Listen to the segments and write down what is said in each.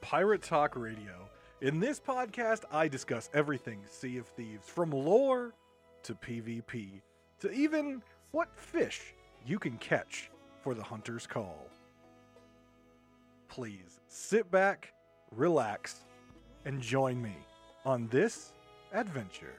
Pirate Talk Radio. In this podcast, I discuss everything Sea of Thieves, from lore to PvP to even what fish you can catch for the Hunter's Call. Please sit back, relax, and join me on this adventure.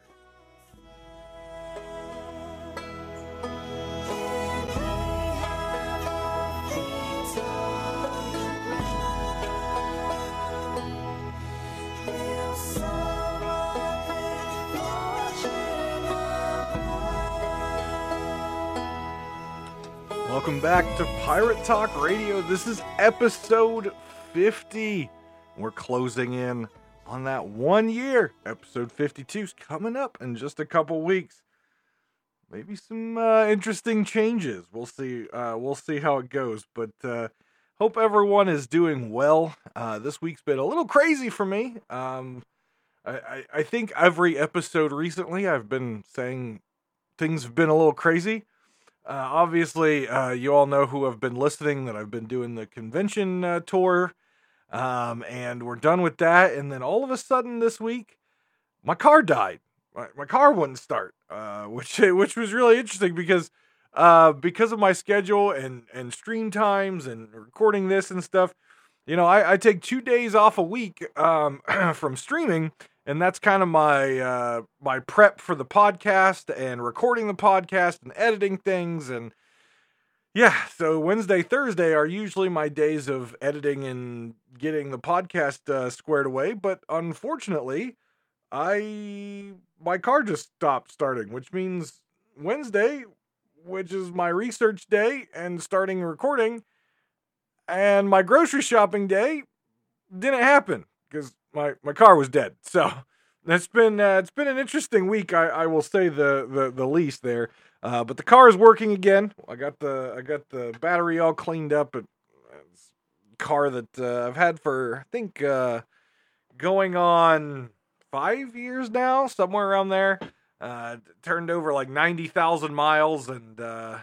Welcome back to Pirate Talk Radio. This is episode 50. We're closing in on that one year. Episode 52 is coming up in just a couple weeks. Maybe some uh, interesting changes. We'll see. Uh, we'll see how it goes. But uh, hope everyone is doing well. Uh, this week's been a little crazy for me. Um, I, I, I think every episode recently I've been saying things have been a little crazy. Uh, obviously, uh, you all know who have been listening that I've been doing the convention uh, tour, um, and we're done with that. And then all of a sudden this week, my car died. My, my car wouldn't start, uh, which which was really interesting because uh, because of my schedule and and stream times and recording this and stuff. You know, I, I take two days off a week um, from streaming, and that's kind of my uh, my prep for the podcast and recording the podcast and editing things and yeah so wednesday thursday are usually my days of editing and getting the podcast uh, squared away but unfortunately i my car just stopped starting which means wednesday which is my research day and starting recording and my grocery shopping day didn't happen because my my car was dead. So it's been uh, it's been an interesting week. I, I will say the the, the least there. Uh, but the car is working again. I got the I got the battery all cleaned up. A car that uh, I've had for I think uh, going on five years now, somewhere around there. Uh, turned over like ninety thousand miles and uh,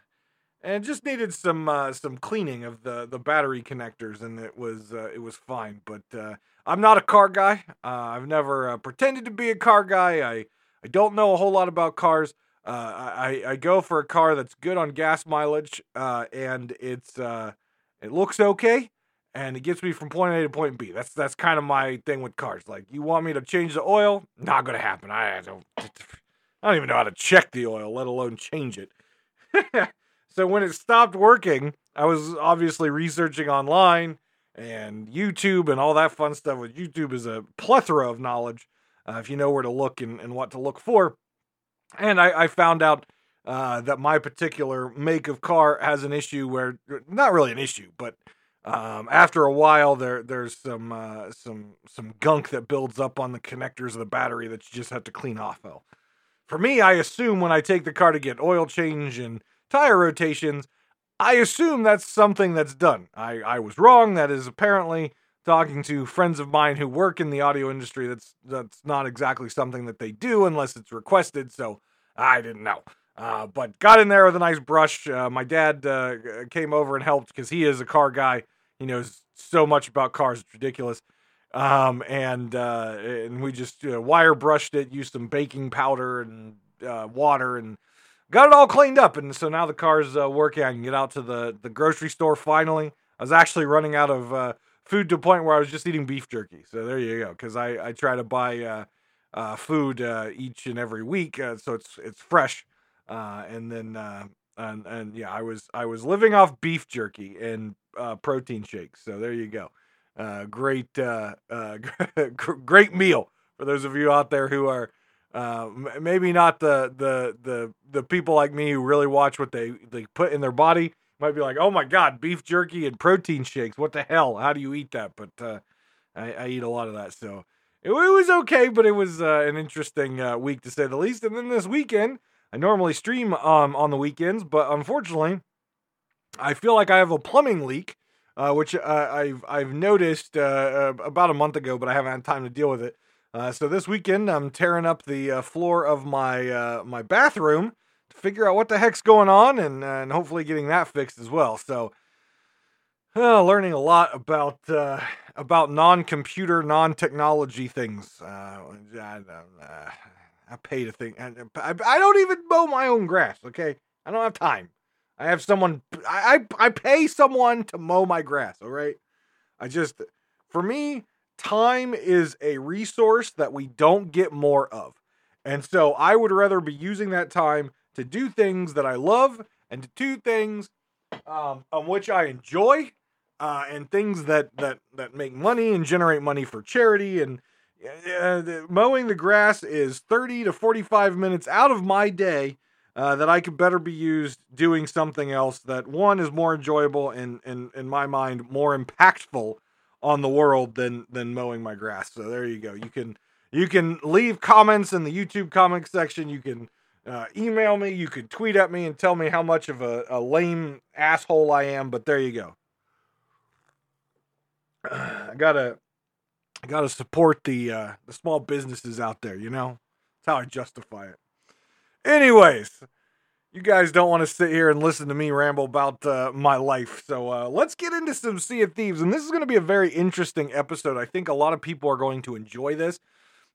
and just needed some uh, some cleaning of the the battery connectors, and it was uh, it was fine. But uh, I'm not a car guy. Uh, I've never uh, pretended to be a car guy. I I don't know a whole lot about cars. Uh, I I go for a car that's good on gas mileage, and it's it looks okay, and it gets me from point A to point B. That's that's kind of my thing with cars. Like you want me to change the oil, not gonna happen. I don't. I don't even know how to check the oil, let alone change it. So when it stopped working, I was obviously researching online and YouTube and all that fun stuff. With YouTube is a plethora of knowledge uh, if you know where to look and, and what to look for. And I, I found out uh, that my particular make of car has an issue where not really an issue, but um, after a while there there's some uh, some some gunk that builds up on the connectors of the battery that you just have to clean off. Well, for me, I assume when I take the car to get oil change and tire rotations, I assume that's something that's done. I, I was wrong. That is apparently talking to friends of mine who work in the audio industry. That's that's not exactly something that they do unless it's requested. So I didn't know. Uh, but got in there with a nice brush. Uh, my dad uh, came over and helped because he is a car guy. He knows so much about cars; it's ridiculous. Um, and uh, and we just uh, wire brushed it, used some baking powder and uh, water, and got it all cleaned up, and so now the car's uh, working. I can get out to the the grocery store finally. I was actually running out of uh, food to a point where I was just eating beef jerky. So there you go. Because I I try to buy uh, uh food uh, each and every week, uh, so it's it's fresh. and then and and yeah, I was I was living off beef jerky and protein shakes. So there you go. great great meal for those of you out there who are uh, maybe not the the the the people like me who really watch what they they put in their body might be like, oh my god, beef jerky and protein shakes. What the hell? How do you eat that? But uh, I, I, eat a lot of that, so it, it was okay. But it was uh, an interesting uh, week to say the least. And then this weekend, I normally stream um, on the weekends, but unfortunately, I feel like I have a plumbing leak. Uh, which uh, I've I've noticed about a month ago, but I haven't had time to deal with it. Uh, so this weekend, I'm tearing up the uh, floor of my uh, my bathroom to figure out what the heck's going on, and uh, and hopefully getting that fixed as well. So, uh, learning a lot about uh, about non-computer, non-technology things. I, I pay to think. I, I don't even mow my own grass. Okay, I don't have time. I have someone. I I, I pay someone to mow my grass. All right. I just, for me, time is a resource that we don't get more of, and so I would rather be using that time to do things that I love and to do things um, on which I enjoy uh, and things that that that make money and generate money for charity. And uh, mowing the grass is 30 to 45 minutes out of my day uh, that I could better be used doing something else that one is more enjoyable and in, in my mind more impactful on the world than than mowing my grass. So there you go. You can you can leave comments in the YouTube comment section. You can uh, email me. You can tweet at me and tell me how much of a, a lame asshole I am. But there you go. I gotta, I gotta support the uh, the small businesses out there. You know, that's how I justify it. Anyways, you guys don't want to sit here and listen to me ramble about uh, my life, so uh, let's get into some Sea of Thieves. And this is going to be a very interesting episode. I think a lot of people are going to enjoy this.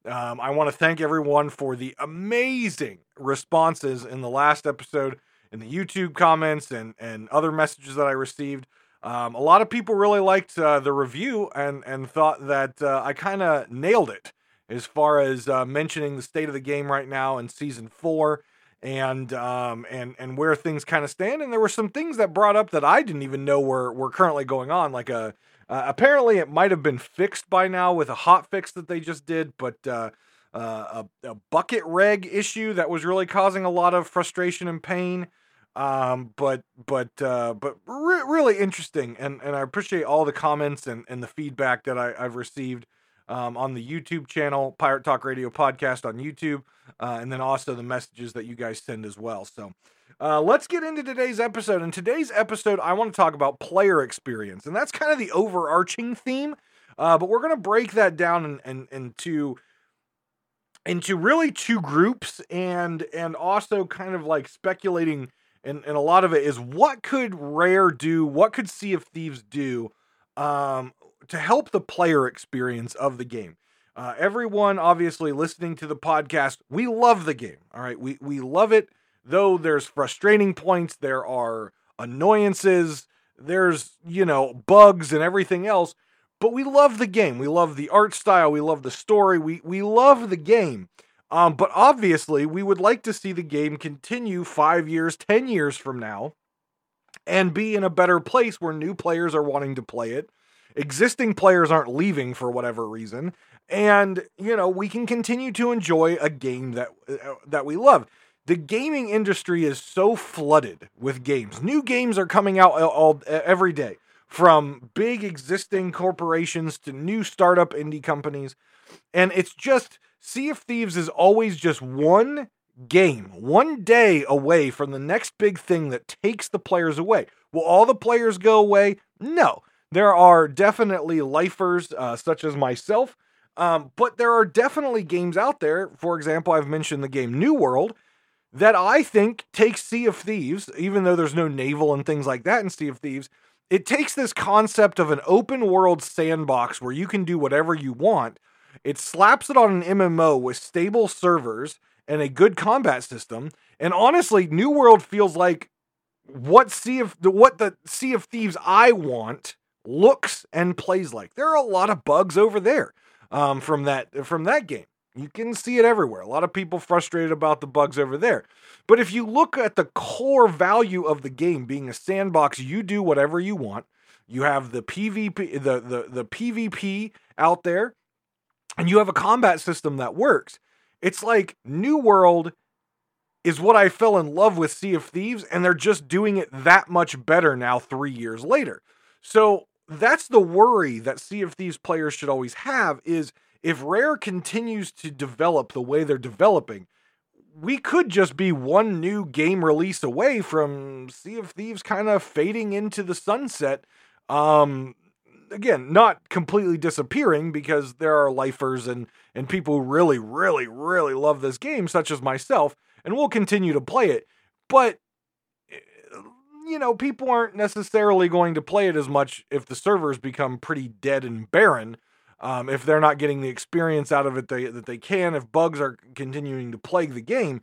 Um, I want to thank everyone for the amazing responses in the last episode, in the YouTube comments, and and other messages that I received. Um, a lot of people really liked uh, the review and and thought that uh, I kind of nailed it as far as uh, mentioning the state of the game right now in season four and um, and and where things kind of stand. And there were some things that brought up that I didn't even know were were currently going on. Like a uh, apparently it might have been fixed by now with a hot fix that they just did, but. Uh, uh, a, a, bucket reg issue that was really causing a lot of frustration and pain. Um, but but uh, but re- really interesting, and and I appreciate all the comments and, and the feedback that I, I've received um, on the YouTube channel, Pirate Talk Radio Podcast on YouTube, uh, and then also the messages that you guys send as well. So uh, let's get into today's episode. In today's episode, I want to talk about player experience, and that's kind of the overarching theme. Uh, but we're going to break that down and in, in, into into really two groups, and and also kind of like speculating and, and a lot of it is what could Rare do? What could Sea of Thieves do um, to help the player experience of the game? Uh, everyone, obviously, listening to the podcast, we love the game. All right, we we love it. Though there's frustrating points, there are annoyances, there's you know bugs and everything else. But we love the game. We love the art style. We love the story. We we love the game. Um, but obviously, we would like to see the game continue five years, 10 years from now, and be in a better place where new players are wanting to play it. Existing players aren't leaving for whatever reason. And, you know, we can continue to enjoy a game that, uh, that we love. The gaming industry is so flooded with games. New games are coming out all, all every day from big existing corporations to new startup indie companies. And it's just Sea of Thieves is always just one game, one day away from the next big thing that takes the players away. Will all the players go away? No. There are definitely lifers, uh, such as myself, um, but there are definitely games out there. For example, I've mentioned the game New World that I think takes Sea of Thieves, even though there's no naval and things like that in Sea of Thieves. It takes this concept of an open world sandbox where you can do whatever you want it slaps it on an MMO with stable servers and a good combat system. And honestly, New World feels like what Sea of what the Sea of Thieves I want looks and plays like. There are a lot of bugs over there um, from that from that game. You can see it everywhere. A lot of people frustrated about the bugs over there. But if you look at the core value of the game being a sandbox, you do whatever you want. You have the PvP the the, the PvP out there and you have a combat system that works. It's like New World is what I fell in love with Sea of Thieves, and they're just doing it that much better now, three years later. So that's the worry that Sea of Thieves players should always have is if Rare continues to develop the way they're developing, we could just be one new game release away from Sea of Thieves kind of fading into the sunset. Um, again, not completely disappearing because there are lifers and and people who really, really, really love this game, such as myself, and will continue to play it. But you know, people aren't necessarily going to play it as much if the servers become pretty dead and barren. Um, if they're not getting the experience out of it they, that they can, if bugs are continuing to plague the game,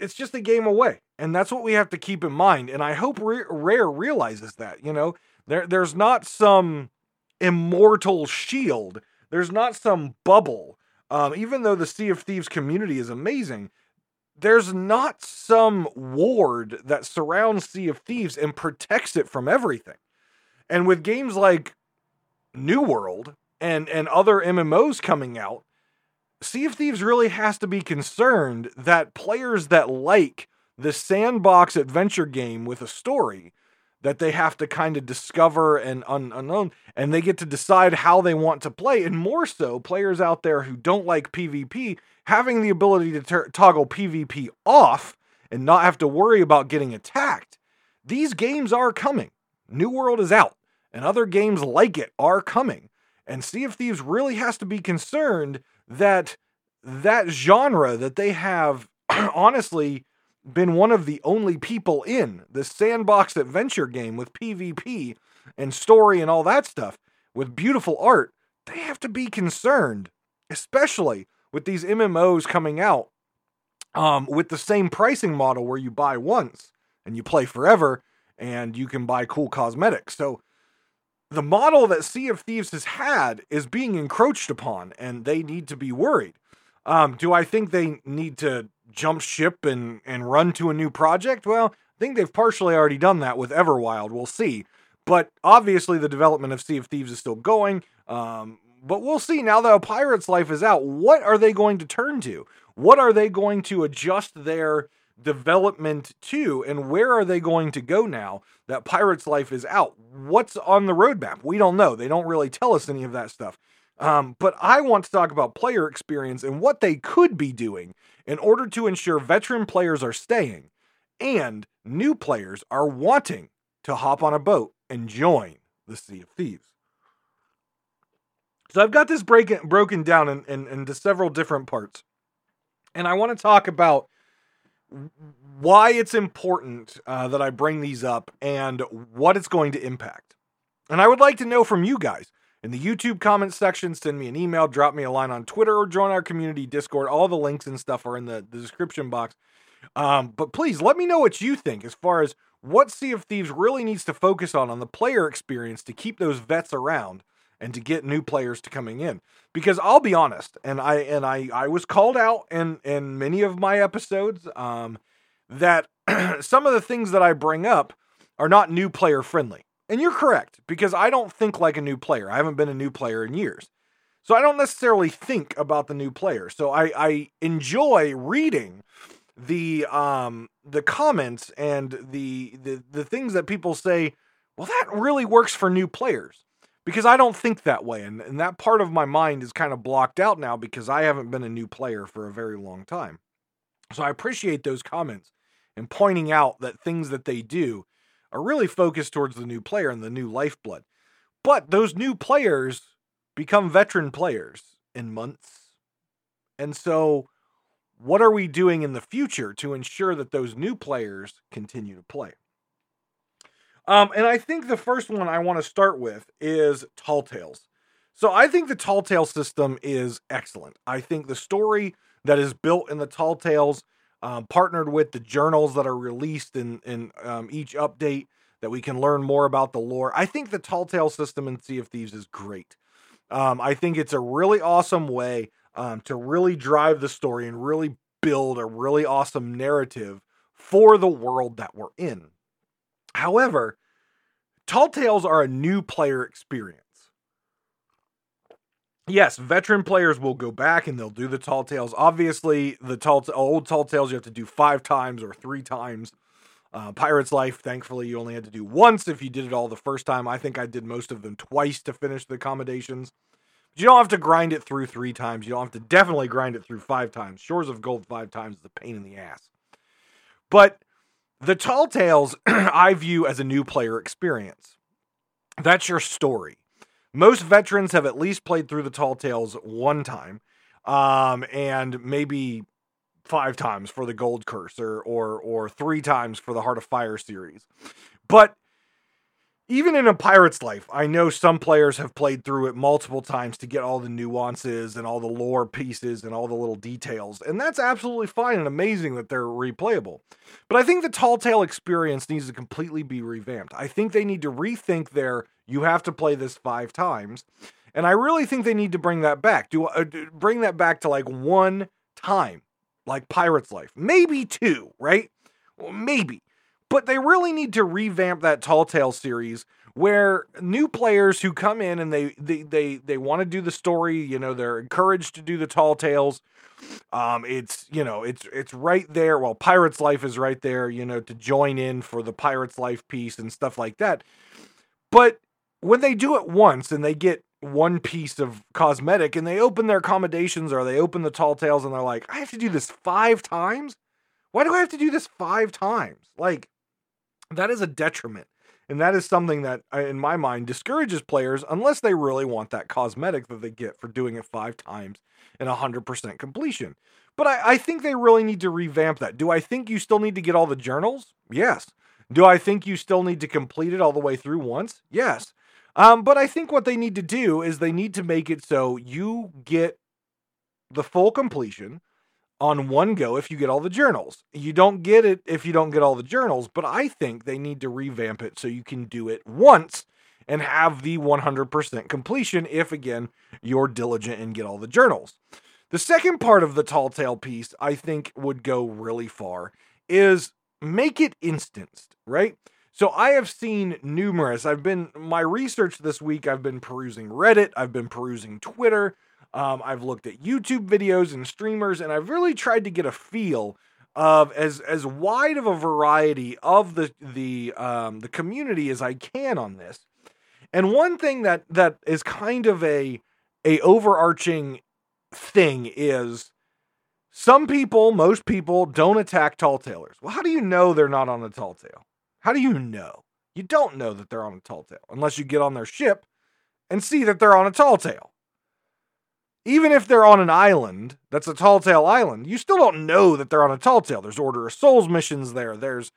it's just a game away. And that's what we have to keep in mind. And I hope Rare realizes that, you know, there, there's not some immortal shield, there's not some bubble. Um, even though the Sea of Thieves community is amazing, there's not some ward that surrounds Sea of Thieves and protects it from everything. And with games like New World and and other MMOs coming out, Sea of Thieves really has to be concerned that players that like the sandbox adventure game with a story that they have to kind of discover and un- unknown and they get to decide how they want to play and more so players out there who don't like PvP having the ability to toggle PvP off and not have to worry about getting attacked. These games are coming. New World is out and other games like it are coming. And Sea of Thieves really has to be concerned that that genre that they have honestly been one of the only people in the sandbox adventure game with PvP and story and all that stuff with beautiful art, they have to be concerned, especially with these MMOs coming out um, with the same pricing model where you buy once and you play forever and you can buy cool cosmetics. So the model that Sea of Thieves has had is being encroached upon and they need to be worried. Um, do I think they need to jump ship and, and run to a new project? Well, I think they've partially already done that with Everwild. We'll see. But obviously, the development of Sea of Thieves is still going. Um, but we'll see now that a pirate's life is out. What are they going to turn to? What are they going to adjust their development to? And where are they going to go now that pirate's life is out? What's on the roadmap? We don't know. They don't really tell us any of that stuff. Um, but I want to talk about player experience and what they could be doing in order to ensure veteran players are staying and new players are wanting to hop on a boat and join the Sea of Thieves. So I've got this break, broken down in, in, into several different parts. And I want to talk about why it's important uh, that I bring these up and what it's going to impact. And I would like to know from you guys in the YouTube comments section, send me an email, drop me a line on Twitter, or join our community Discord. All the links and stuff are in the, the description box. Um, but please let me know what you think as far as what Sea of Thieves really needs to focus on on the player experience to keep those vets around and to get new players to coming in. Because I'll be honest, and I and I I was called out in in many of my episodes um, that some of the things that I bring up are not new player friendly. And you're correct, because I don't think like a new player. I haven't been a new player in years. So I don't necessarily think about the new player. So I, I enjoy reading the um the comments and the, the the things that people say, well, that really works for new players. Because I don't think that way. And, and that part of my mind is kind of blocked out now because I haven't been a new player for a very long time. So I appreciate those comments and pointing out that things that they do are really focused towards the new player and the new lifeblood. But those new players become veteran players in months. And so, what are we doing in the future to ensure that those new players continue to play? Um, and I think the first one I want to start with is Tall Tales. So I think the Tall Tale system is excellent. I think the story that is built in the Tall Tales um, partnered with the journals that are released in in um, each update that we can learn more about the lore. I think the Tall Tale system in Sea of Thieves is great. Um, I think it's a really awesome way um, to really drive the story and really build a really awesome narrative for the world that we're in. However, Tall Tales are a new player experience yes, veteran players will go back and they'll do the tall tales. Obviously, the tall old tall tales you have to do five times or three times. Uh, Pirate's Life, thankfully, you only had to do once if you did it all the first time. I think I did most of them twice to finish the accommodations. But you don't have to grind it through three times. You don't have to definitely grind it through five times. Shores of Gold five times is a pain in the ass. But the Tall Tales I view as a new player experience. That's your story. Most veterans have at least played through the Tall Tales one time, um, and maybe five times for the Gold Curse or or or three times for the Heart of Fire series. But even in a pirate's life, I know some players have played through it multiple times to get all the nuances and all the lore pieces and all the little details. And that's absolutely fine and amazing that they're replayable. But I think the Tall Tale experience needs to completely be revamped. I think they need to rethink their you have to play this five times. And I really think they need to bring that back. Do uh, bring that back to like one time, like Pirate's Life. Maybe two, right? Well, maybe. But they really need to revamp that Tall Tale series where new players who come in and they they they, they want to do the story, you know, they're encouraged to do the Tall Tales. Um, it's you know it's it's right there. Well, Pirate's Life is right there, you know, to join in for the Pirate's Life piece and stuff like that. But when they do it once and they get one piece of cosmetic and they open their accommodations or they open the tall tales and they're like, I have to do this five times? Why do I have to do this five times? Like, that is a detriment. And that is something that, uh, in my mind, discourages players unless they really want that cosmetic that they get for doing it five times and 100% completion. But I, I think they really need to revamp that. Do I think you still need to get all the journals? Yes. Do I think you still need to complete it all the way through once? Yes. Um, but I think what they need to do is they need to make it so you get the full completion on one go if you get all the journals. You don't get it if you don't get all the journals, but I think they need to revamp it so you can do it once and have the 100% completion if, again, you're diligent and get all the journals. The second part of the tall tale piece, I think, would go really far is make it instanced, right? So I have seen numerous. I've been my research this week. I've been perusing Reddit. I've been perusing Twitter. Um, I've looked at YouTube videos and streamers, and I've really tried to get a feel of as as wide of a variety of the the um, the community as I can on this. And one thing that that is kind of a a overarching thing is some people, most people, don't attack tall tailers. Well, how do you know they're not on a tall tale? How do you know? You don't know that they're on a tall tale unless you get on their ship and see that they're on a tall tale. Even if they're on an island that's a tall tale island, you still don't know that they're on a tall tale. There's Order of Souls missions there. There's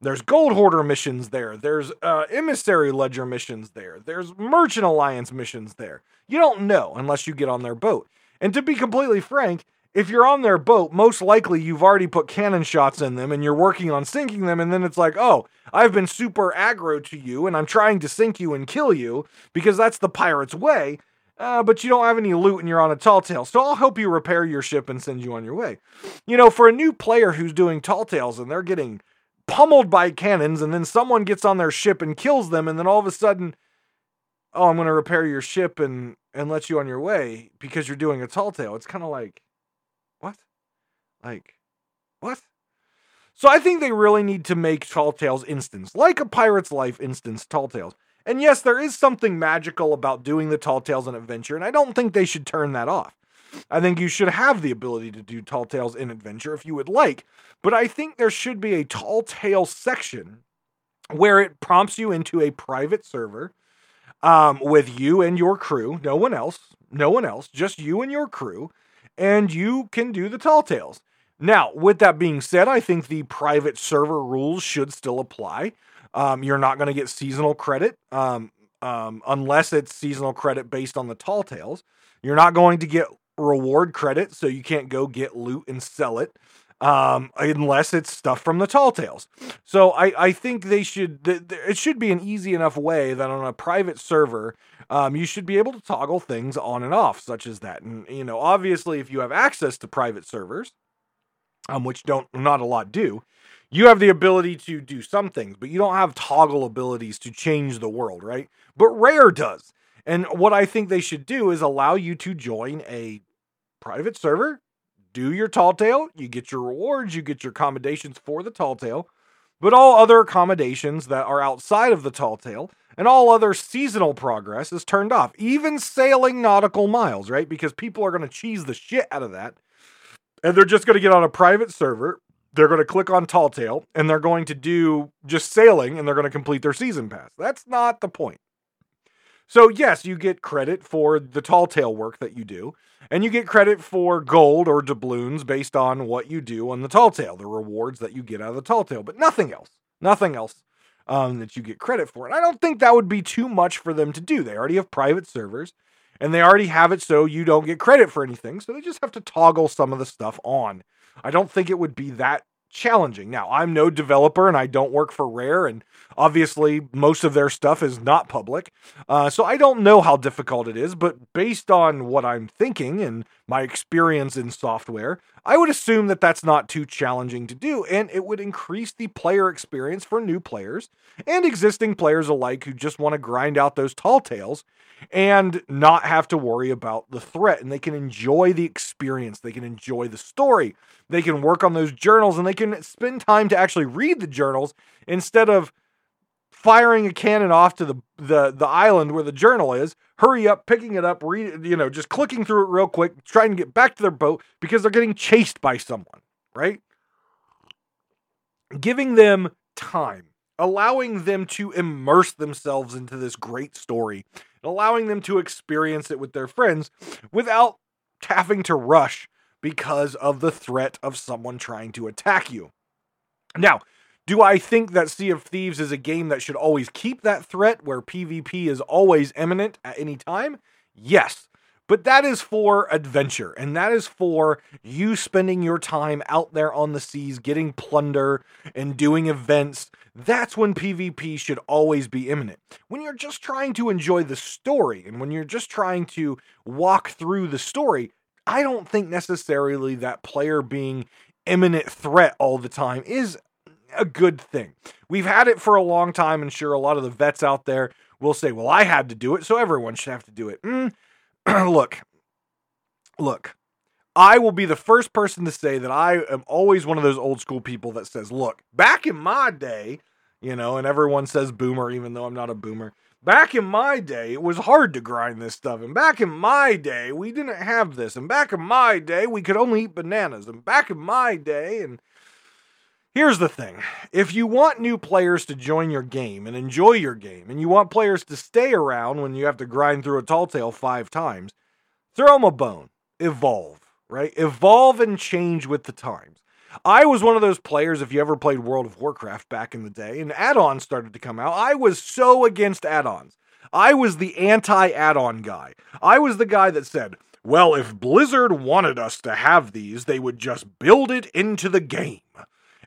there's Gold Hoarder missions there. There's uh, Emissary Ledger missions there. There's Merchant Alliance missions there. You don't know unless you get on their boat. And to be completely frank, if you're on their boat, most likely you've already put cannon shots in them and you're working on sinking them. And then it's like, oh, I've been super aggro to you and I'm trying to sink you and kill you because that's the pirate's way. Uh, but you don't have any loot and you're on a tall tale. So I'll help you repair your ship and send you on your way. You know, for a new player who's doing tall tales and they're getting pummeled by cannons and then someone gets on their ship and kills them and then all of a sudden, oh, I'm going to repair your ship and, and let you on your way because you're doing a tall tale. It's kind of like, what? Like, what? So I think they really need to make Tall Tales instance, like a Pirate's Life instance, Tall Tales. And yes, there is something magical about doing the Tall Tales in Adventure, and I don't think they should turn that off. I think you should have the ability to do Tall Tales in Adventure if you would like, but I think there should be a Tall tale section where it prompts you into a private server um, with you and your crew, no one else, no one else, just you and your crew, and you can do the tall tales. Now, with that being said, I think the private server rules should still apply. Um, you're not going to get seasonal credit um, um, unless it's seasonal credit based on the tall tales. You're not going to get reward credit, so you can't go get loot and sell it um, unless it's stuff from the tall tales. So I, I think they should, th- it should be an easy enough way that on a private server, um, you should be able to toggle things on and off, such as that. And, you know, obviously, if you have access to private servers, um, which don't, not a lot do, you have the ability to do some things, but you don't have toggle abilities to change the world, right? But Rare does. And what I think they should do is allow you to join a private server do your tall tale, you get your rewards, you get your accommodations for the tall tale, but all other accommodations that are outside of the tall tale and all other seasonal progress is turned off. Even sailing nautical miles, right? Because people are going to cheese the shit out of that. And they're just going to get on a private server. They're going to click on Tall Tale and they're going to do just sailing and they're going to complete their season pass. That's not the point. So, yes, you get credit for the tall tale work that you do, and you get credit for gold or doubloons based on what you do on the tall tale, the rewards that you get out of the tall tale, but nothing else. Nothing else um, that you get credit for. And I don't think that would be too much for them to do. They already have private servers and they already have it so you don't get credit for anything. So they just have to toggle some of the stuff on. I don't think it would be that challenging. Now, I'm no developer and I don't work for Rare, and obviously most of their stuff is not public. Uh, so I don't know how difficult it is, but based on what I'm thinking and my experience in software, I would assume that that's not too challenging to do, and it would increase the player experience for new players and existing players alike who just want to grind out those tall tales and not have to worry about the threat. And they can enjoy the experience, they can enjoy the story, they can work on those journals, and they can spend time to actually read the journals instead of firing a cannon off to the, the the island where the journal is hurry up picking it up read you know just clicking through it real quick trying to get back to their boat because they're getting chased by someone right giving them time allowing them to immerse themselves into this great story allowing them to experience it with their friends without having to rush because of the threat of someone trying to attack you. Now, do I think that Sea of Thieves is a game that should always keep that threat where PvP is always imminent at any time? Yes. But that is for adventure, and that is for you spending your time out there on the seas getting plunder and doing events. That's when PvP should always be imminent. When you're just trying to enjoy the story and when you're just trying to walk through the story, I don't think necessarily that player being imminent threat all the time is a good thing. We've had it for a long time, and sure, a lot of the vets out there will say, well, I had to do it, so everyone should have to do it. Mm, look, look, I will be the first person to say that I am always one of those old school people that says, look, back in my day, you know, and everyone says boomer, even though I'm not a boomer. Back in my day, it was hard to grind this stuff. And back in my day, we didn't have this. And back in my day, we could only eat bananas. And back in my day, and Here's the thing if you want new players to join your game and enjoy your game, and you want players to stay around when you have to grind through a tall tale five times, throw them a bone. Evolve, right? Evolve and change with the times. I was one of those players, if you ever played World of Warcraft back in the day, and add ons started to come out. I was so against add ons. I was the anti add on guy. I was the guy that said, well, if Blizzard wanted us to have these, they would just build it into the game.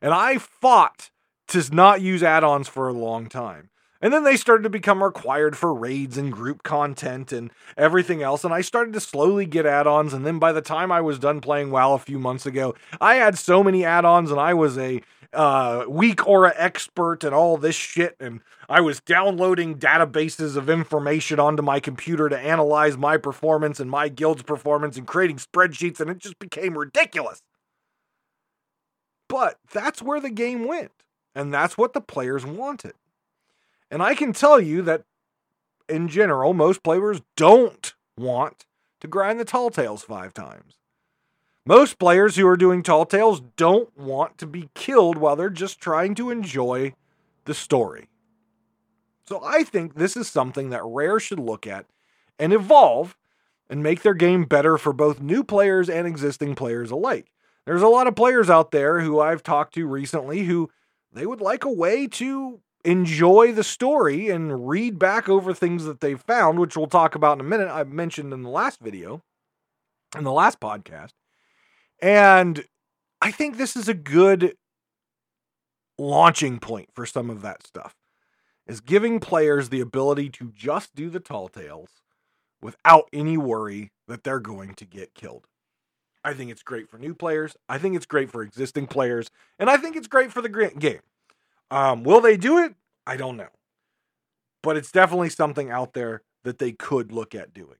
And I fought to not use add ons for a long time. And then they started to become required for raids and group content and everything else. And I started to slowly get add ons. And then by the time I was done playing WoW a few months ago, I had so many add ons and I was a uh, WeakAura expert and all this shit. And I was downloading databases of information onto my computer to analyze my performance and my guild's performance and creating spreadsheets. And it just became ridiculous. But that's where the game went. And that's what the players wanted. And I can tell you that in general, most players don't want to grind the tall tales five times. Most players who are doing tall tales don't want to be killed while they're just trying to enjoy the story. So I think this is something that Rare should look at and evolve and make their game better for both new players and existing players alike. There's a lot of players out there who I've talked to recently who they would like a way to enjoy the story and read back over things that they've found, which we'll talk about in a minute. I mentioned in the last video, in the last podcast. And I think this is a good launching point for some of that stuff. Is giving players the ability to just do the tall tales without any worry that they're going to get killed. I think it's great for new players. I think it's great for existing players. And I think it's great for the game. Um, will they do it? I don't know. But it's definitely something out there that they could look at doing.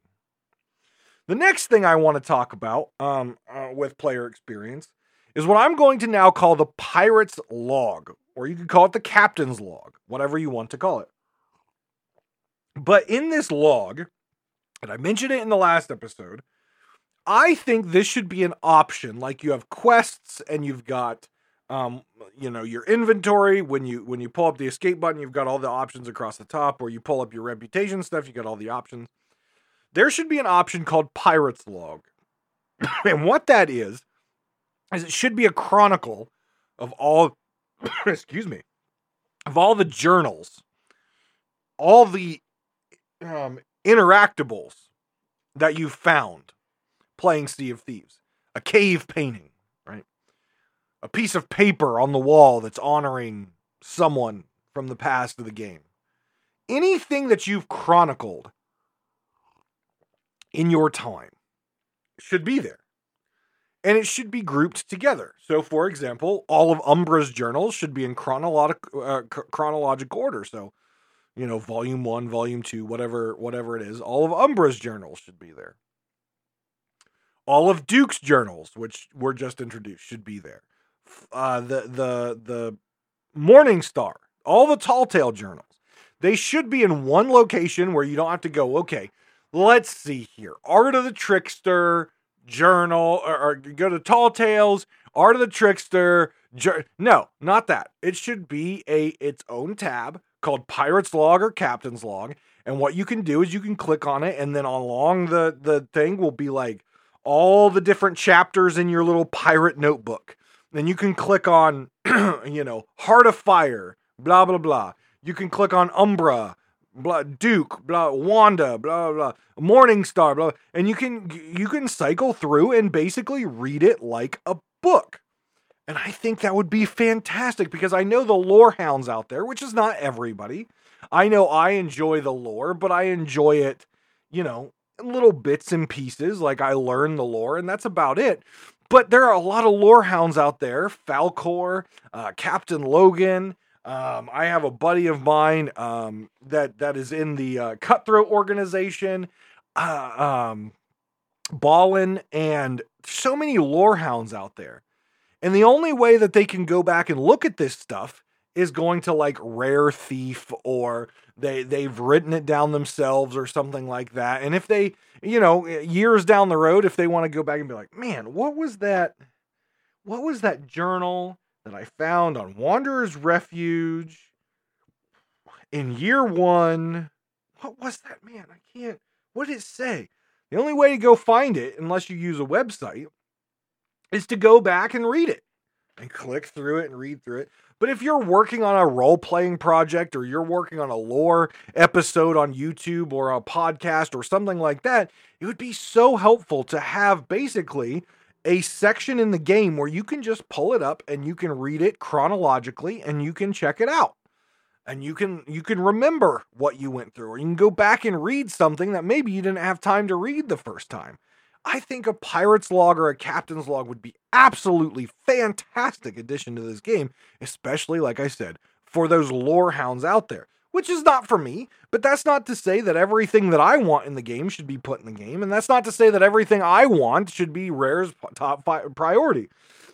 The next thing I want to talk about um, uh, with player experience is what I'm going to now call the pirate's log, or you could call it the captain's log, whatever you want to call it. But in this log, and I mentioned it in the last episode, I think this should be an option. Like you have quests and you've got um, you know, your inventory. When you when you pull up the escape button, you've got all the options across the top, or you pull up your reputation stuff, you got all the options. There should be an option called Pirate's Log. and what that is, is it should be a chronicle of all excuse me, of all the journals, all the um, interactables that you found playing Sea of Thieves. A cave painting, right? A piece of paper on the wall that's honoring someone from the past of the game. Anything that you've chronicled in your time should be there. And it should be grouped together. So, for example, all of Umbra's journals should be in chronologic, uh, chronologic order. So, you know, volume one, volume two, whatever, whatever it is. All of Umbra's journals should be there. All of Duke's journals, which were just introduced, should be there. Uh, the the the Morning Star, all the Tall Tale journals, they should be in one location where you don't have to go. Okay, let's see here. Art of the Trickster journal, or, or go to Tall Tales, Art of the Trickster. No, not that. It should be a its own tab called Pirate's Log or Captain's Log. And what you can do is you can click on it, and then along the the thing will be like all the different chapters in your little pirate notebook. Then you can click on, you know, Heart of Fire, blah blah blah. You can click on Umbra, blah Duke, blah Wanda, blah blah, Morning Star, blah, and you can you can cycle through and basically read it like a book. And I think that would be fantastic because I know the lore hounds out there, which is not everybody. I know I enjoy the lore, but I enjoy it, you know, little bits and pieces. Like I learn the lore, and that's about it. But there are a lot of lore hounds out there Falkor, uh, Captain Logan. Um, I have a buddy of mine um, that that is in the uh, Cutthroat organization, uh, um, Ballin, and so many lore hounds out there. And the only way that they can go back and look at this stuff is going to like Rare Thief or they they've written it down themselves or something like that. And if they, you know, years down the road if they want to go back and be like, "Man, what was that what was that journal that I found on Wanderer's Refuge in year 1? What was that, man? I can't what did it say? The only way to go find it unless you use a website is to go back and read it and click through it and read through it. But if you're working on a role playing project or you're working on a lore episode on YouTube or a podcast or something like that, it would be so helpful to have basically a section in the game where you can just pull it up and you can read it chronologically and you can check it out. And you can you can remember what you went through or you can go back and read something that maybe you didn't have time to read the first time. I think a pirate's log or a captain's log would be absolutely fantastic addition to this game, especially like I said, for those lore hounds out there. Which is not for me, but that's not to say that everything that I want in the game should be put in the game, and that's not to say that everything I want should be Rare's top priority.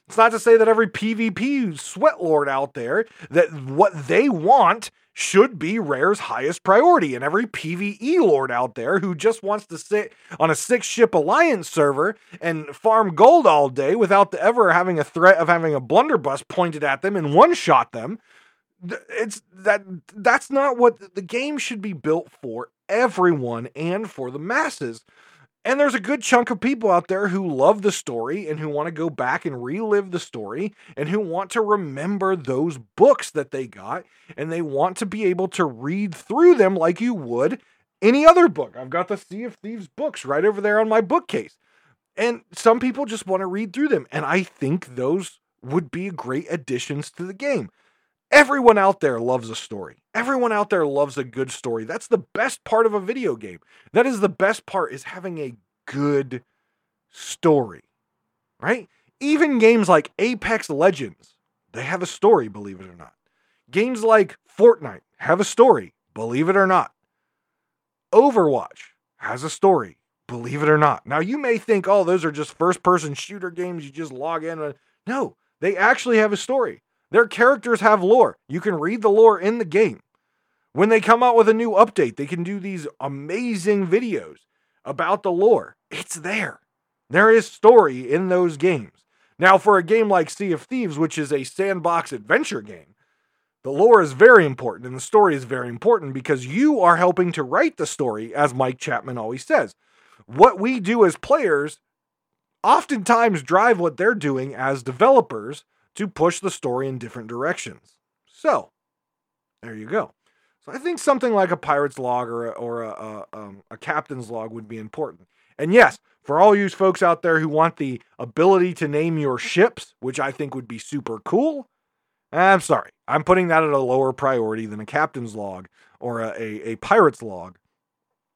It's not to say that every PvP sweat lord out there that what they want should be Rare's highest priority. And every PvE lord out there who just wants to sit on a six ship alliance server and farm gold all day without ever having a threat of having a blunderbuss pointed at them and one shot them. It's that that's not what the game should be built for everyone and for the masses. And there's a good chunk of people out there who love the story and who want to go back and relive the story and who want to remember those books that they got and they want to be able to read through them like you would any other book. I've got the Sea of Thieves books right over there on my bookcase. And some people just want to read through them. And I think those would be great additions to the game. Everyone out there loves a story. Everyone out there loves a good story. That's the best part of a video game. That is the best part is having a good story. Right? Even games like Apex Legends, they have a story, believe it or not. Games like Fortnite have a story, believe it or not. Overwatch has a story, believe it or not. Now you may think, "Oh, those are just first-person shooter games you just log in." No, they actually have a story. Their characters have lore. You can read the lore in the game. When they come out with a new update, they can do these amazing videos about the lore. It's there. There is story in those games. Now, for a game like Sea of Thieves, which is a sandbox adventure game, the lore is very important and the story is very important because you are helping to write the story, as Mike Chapman always says. What we do as players oftentimes drive what they're doing as developers to push the story in different directions. So, there you go. So I think something like a pirate's log or a, or a, a, um, a captain's log would be important. And yes, for all you folks out there who want the ability to name your ships, which I think would be super cool, I'm sorry. I'm putting that at a lower priority than a captain's log or a, a, a pirate's log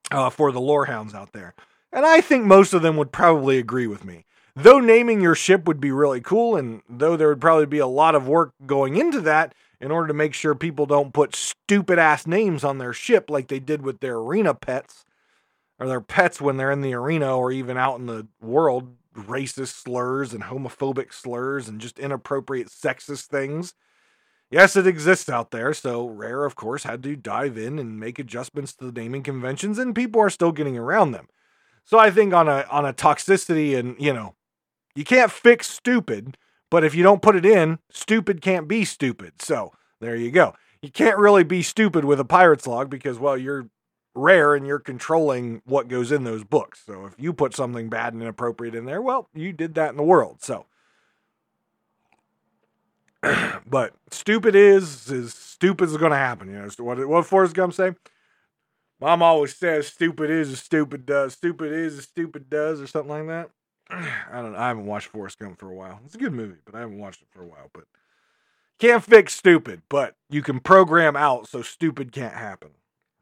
uh, for the lorehounds out there. And I think most of them would probably agree with me. Though naming your ship would be really cool, and though there would probably be a lot of work going into that in order to make sure people don't put stupid ass names on their ship like they did with their arena pets, or their pets when they're in the arena or even out in the world, racist slurs and homophobic slurs and just inappropriate sexist things. Yes, it exists out there, so Rare, of course, had to dive in and make adjustments to the naming conventions, and people are still getting around them. So I think on a on a toxicity and you know, you can't fix stupid, but if you don't put it in, stupid can't be stupid. So there you go. You can't really be stupid with a pirate's log because well, you're rare and you're controlling what goes in those books. So if you put something bad and inappropriate in there, well, you did that in the world. So but stupid is is stupid is going to happen. You know what what Forrest Gump say? Mom always says stupid is as stupid does. Stupid is as stupid does, or something like that. I don't. I haven't watched Forrest Gump for a while. It's a good movie, but I haven't watched it for a while. But can't fix stupid, but you can program out so stupid can't happen.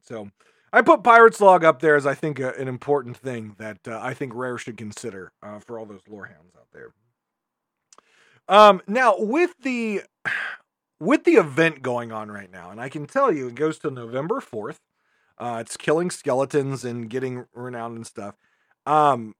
So I put Pirates Log up there as I think a, an important thing that uh, I think Rare should consider uh, for all those lorehounds out there. Um, now with the with the event going on right now, and I can tell you it goes to November fourth. Uh, it's killing skeletons and getting renowned and stuff. Um,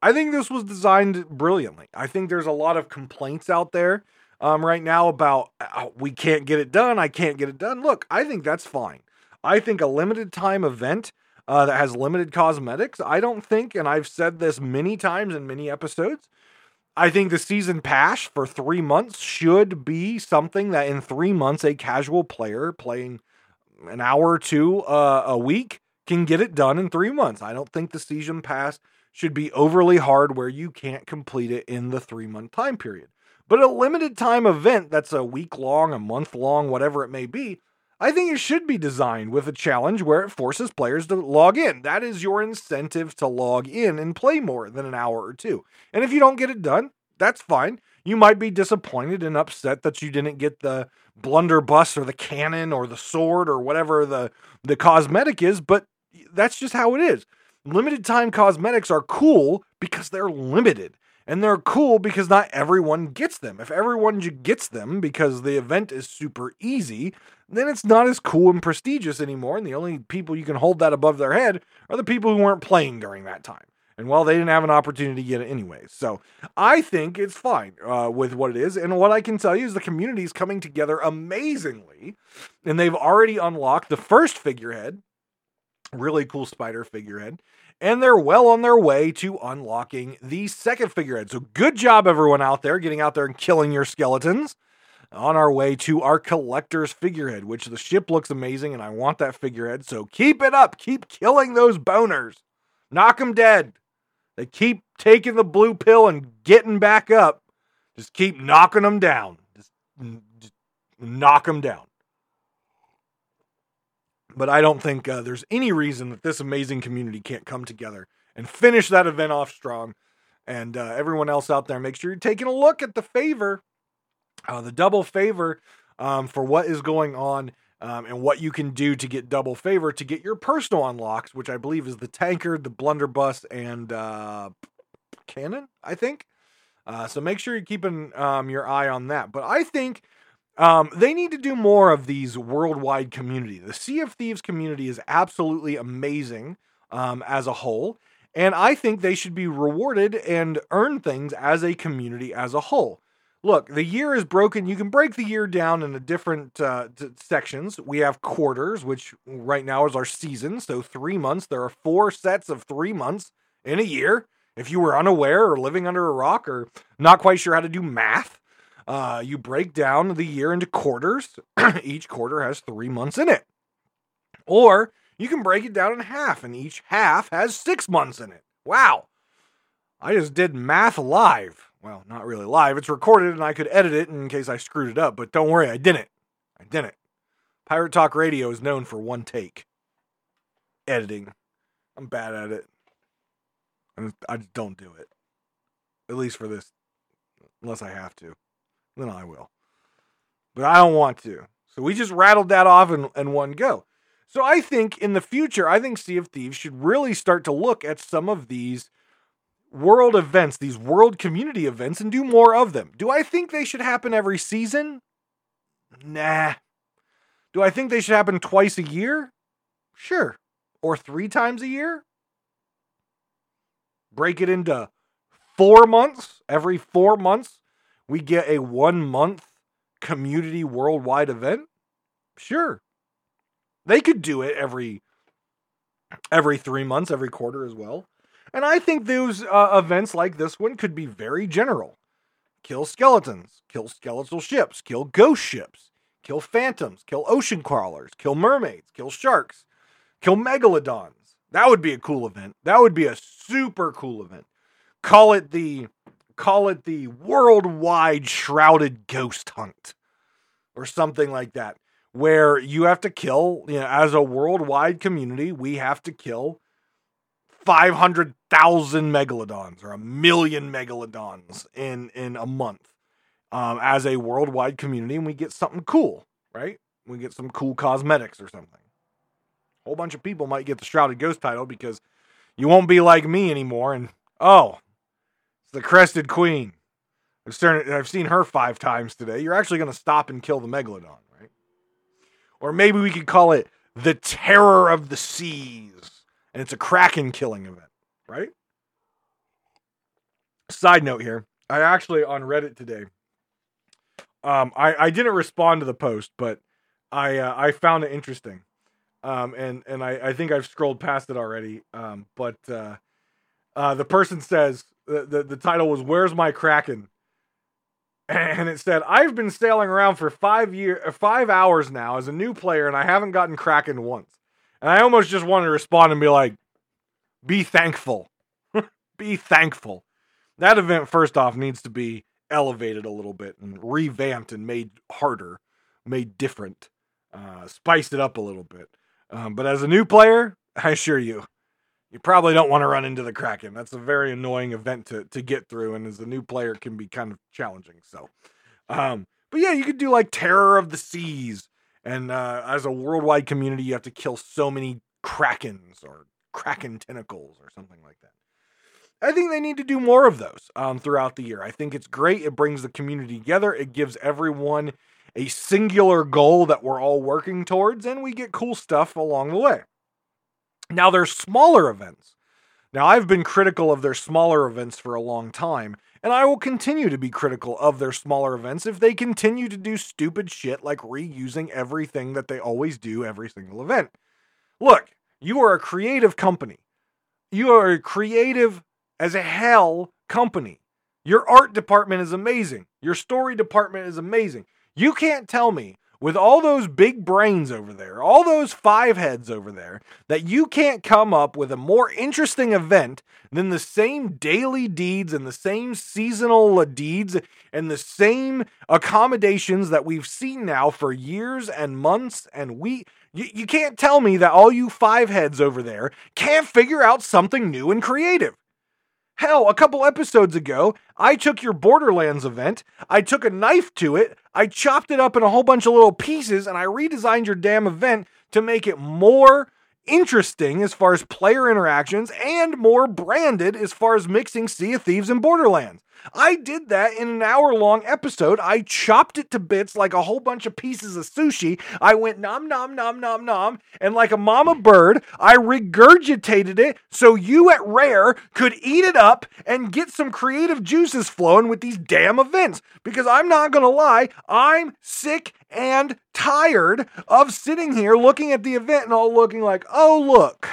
I think this was designed brilliantly. I think there's a lot of complaints out there um, right now about oh, we can't get it done. I can't get it done. Look, I think that's fine. I think a limited time event uh, that has limited cosmetics. I don't think, and I've said this many times in many episodes. I think the season pass for three months should be something that in three months a casual player playing an hour or two uh, a week can get it done in three months. I don't think the season pass should be overly hard where you can't complete it in the three month time period. But a limited time event that's a week long, a month long, whatever it may be, I think it should be designed with a challenge where it forces players to log in. That is your incentive to log in and play more than an hour or two. And if you don't get it done, that's fine. You might be disappointed and upset that you didn't get the blunderbuss or the cannon or the sword or whatever the the cosmetic is, but that's just how it is. Limited time cosmetics are cool because they're limited. And they're cool because not everyone gets them. If everyone gets them because the event is super easy, then it's not as cool and prestigious anymore. And the only people you can hold that above their head are the people who weren't playing during that time. And well, they didn't have an opportunity to get it anyways. So I think it's fine uh, with what it is. And what I can tell you is the community is coming together amazingly. And they've already unlocked the first figurehead, really cool spider figurehead and they're well on their way to unlocking the second figurehead. So good job, everyone out there, getting out there and killing your skeletons. On our way to our collector's figurehead, which the ship looks amazing, and I want that figurehead. So keep it up. Keep killing those boners. Knock them dead. They keep taking the blue pill and getting back up. Just keep knocking them down. Just, mm, just knock them down. But I don't think uh, there's any reason that this amazing community can't come together and finish that event off strong. And uh, everyone else out there, make sure you're taking a look at the favor, uh, the double favor um, for what is going on um, and what you can do to get double favor to get your personal unlocks, which I believe is the tankard, the blunderbuss, and uh, cannon. I think. Uh, so make sure you're keeping um, your eye on that. But I think um, they need to do more of these worldwide community. The Sea of Thieves community is absolutely amazing um, as a whole, and I think they should be rewarded and earn things as a community as a whole. Look, the year is broken. You can break the year down into different uh, t- sections. We have quarters, which right now is our season. So, three months. There are four sets of three months in a year. If you were unaware or living under a rock or not quite sure how to do math, uh, you break down the year into quarters. each quarter has three months in it. Or you can break it down in half, and each half has six months in it. Wow. I just did math live. Well, not really live. It's recorded and I could edit it in case I screwed it up, but don't worry, I didn't. I didn't. Pirate Talk Radio is known for one take editing. I'm bad at it. I just don't do it. At least for this, unless I have to. Then I will. But I don't want to. So we just rattled that off in, in one go. So I think in the future, I think Sea of Thieves should really start to look at some of these world events, these world community events, and do more of them. Do I think they should happen every season? Nah. Do I think they should happen twice a year? Sure. Or three times a year? Break it into four months. Every four months, we get a one month community worldwide event? Sure. They could do it every every 3 months, every quarter as well. And I think those uh, events like this one could be very general. Kill skeletons, kill skeletal ships, kill ghost ships, kill phantoms, kill ocean crawlers, kill mermaids, kill sharks, kill megalodons. That would be a cool event. That would be a super cool event. Call it the call it the worldwide shrouded ghost hunt or something like that where you have to kill, you know, as a worldwide community, we have to kill 500,000 megalodons or a million megalodons in in a month um, as a worldwide community and we get something cool, right? We get some cool cosmetics or something. A whole bunch of people might get the Shrouded Ghost title because you won't be like me anymore and oh, it's the Crested Queen. I've, started, I've seen her five times today. You're actually going to stop and kill the megalodon, right? Or maybe we could call it the Terror of the Seas and it's a Kraken killing event, right? Side note here, I actually on Reddit today, um, I I didn't respond to the post, but I uh, I found it interesting, um, and and I I think I've scrolled past it already, um, but uh, uh, the person says the, the title was "Where's My Kraken." and it said I've been sailing around for five year five hours now as a new player, and I haven't gotten Kraken once. And I almost just wanted to respond and be like, be thankful. be thankful. That event, first off, needs to be elevated a little bit and revamped and made harder, made different, uh, spiced it up a little bit. Um, but as a new player, I assure you, you probably don't want to run into the Kraken. That's a very annoying event to, to get through, and as a new player, can be kind of challenging. So, um, but yeah, you could do like Terror of the Seas, and uh, as a worldwide community, you have to kill so many krakens or kraken tentacles or something like that. I think they need to do more of those um, throughout the year. I think it's great. It brings the community together. It gives everyone a singular goal that we're all working towards, and we get cool stuff along the way. Now, there's smaller events. Now, I've been critical of their smaller events for a long time, and I will continue to be critical of their smaller events if they continue to do stupid shit like reusing everything that they always do every single event. Look, you are a creative company. You are a creative as a hell company. Your art department is amazing. Your story department is amazing. You can't tell me with all those big brains over there, all those five heads over there, that you can't come up with a more interesting event than the same daily deeds and the same seasonal deeds and the same commendations that we've seen now for years and months and weeks. You, you can't tell me that all you five heads over there can't figure out something new and creative. Hell, a couple episodes ago, I took your Borderlands event, I took a knife to it, I chopped it up in a whole bunch of little pieces, and I redesigned your damn event to make it more interesting as far as player interactions and more branded as far as mixing Sea of Thieves and Borderlands. I did that in an hour long episode. I chopped it to bits like a whole bunch of pieces of sushi. I went nom nom nom nom nom, and like a mama bird, I regurgitated it so you at Rare could eat it up and get some creative juices flowing with these damn events. Because I'm not gonna lie, I'm sick and tired of sitting here looking at the event and all looking like, oh, look.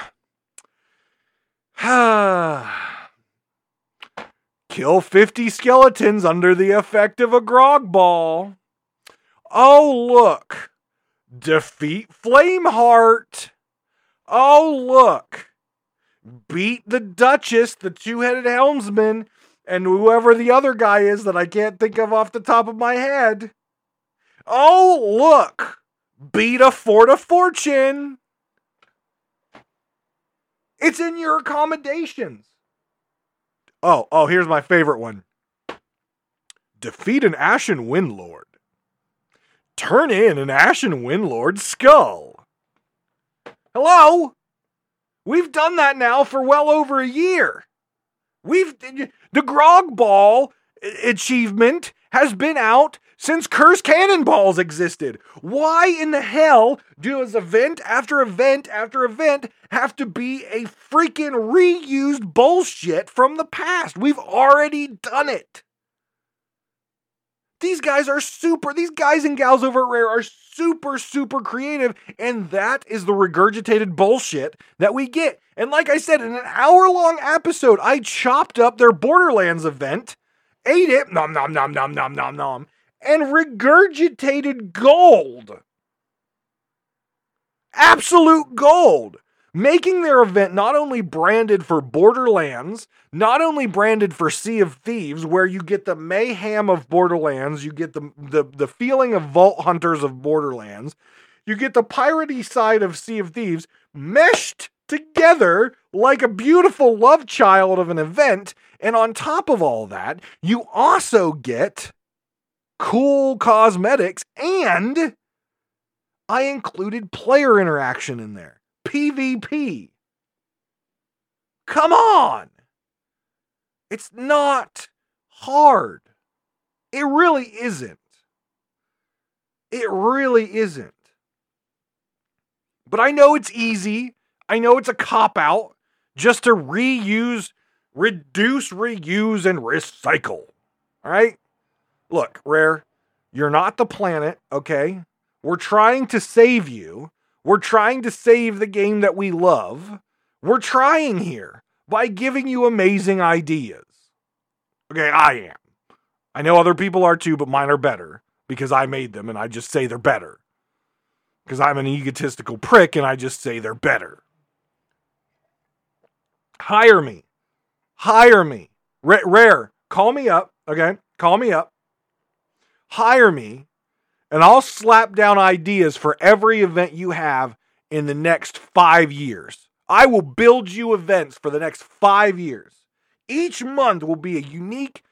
Kill 50 skeletons under the effect of a grog ball. Oh, look. Defeat Flameheart. Oh, look. Beat the Duchess, the two headed helmsman, and whoever the other guy is that I can't think of off the top of my head. Oh, look. Beat a Fort of Fortune. It's in your commendations. Oh, oh, here's my favorite one. Defeat an Ashen Windlord. Turn in an Ashen Windlord skull. Hello? We've done that now for well over a year. We've the Grog Ball achievement has been out since Curse Cannonballs existed. Why in the hell does event after event after event have to be a freaking reused bullshit from the past? We've already done it. These guys are super, these guys and gals over at Rare are super, super creative, and that is the regurgitated bullshit that we get. And like I said, in an hour long episode, I chopped up their Borderlands event, ate it, nom nom nom nom nom nom nom, and regurgitated gold. Absolute gold. Making their event not only branded for Borderlands, not only branded for Sea of Thieves, where you get the mayhem of Borderlands, you get the, the, the feeling of Vault Hunters of Borderlands, you get the piratey side of Sea of Thieves meshed together like a beautiful love child of an event. And on top of all that, you also get cool cosmetics, and I included player interaction in there. PvP. Come on. It's not hard. It really isn't. It really isn't. But I know it's easy. I know it's a cop out just to reuse, reduce, reuse, and recycle. All right? Look, Rare, you're not the planet, okay? We're trying to save you. We're trying to save the game that we love. We're trying here by giving you amazing ideas. Okay, I am. I know other people are too, but mine are better because I made them and I just say they're better. Because I'm an egotistical prick and I just say they're better. Hire me. Hire me. R- rare, call me up, okay? Call me up hire me and I'll slap down ideas for every event you have in the next five years. I will build you events for the next five years. Each month will be a unique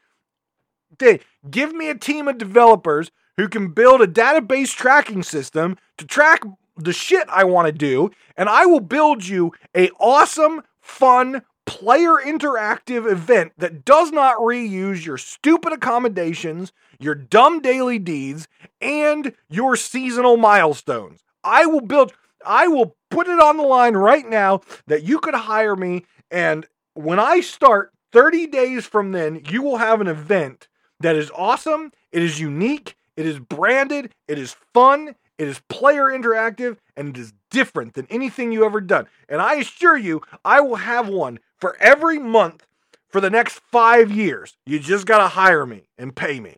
thing. Give me a team of developers who can build a database tracking system to track the shit I want to do, and I will build you a awesome, fun, player interactive event that does not reuse your stupid commendations, your dumb daily deeds, and your seasonal milestones. I will build, I will put it on the line right now that you could hire me. And when I start 30 days from then, you will have an event that is awesome, it is unique, it is branded, it is fun, it is player interactive, and it is different than anything you ever done. And I assure you, I will have one for every month for the next five years. You just got to hire me and pay me.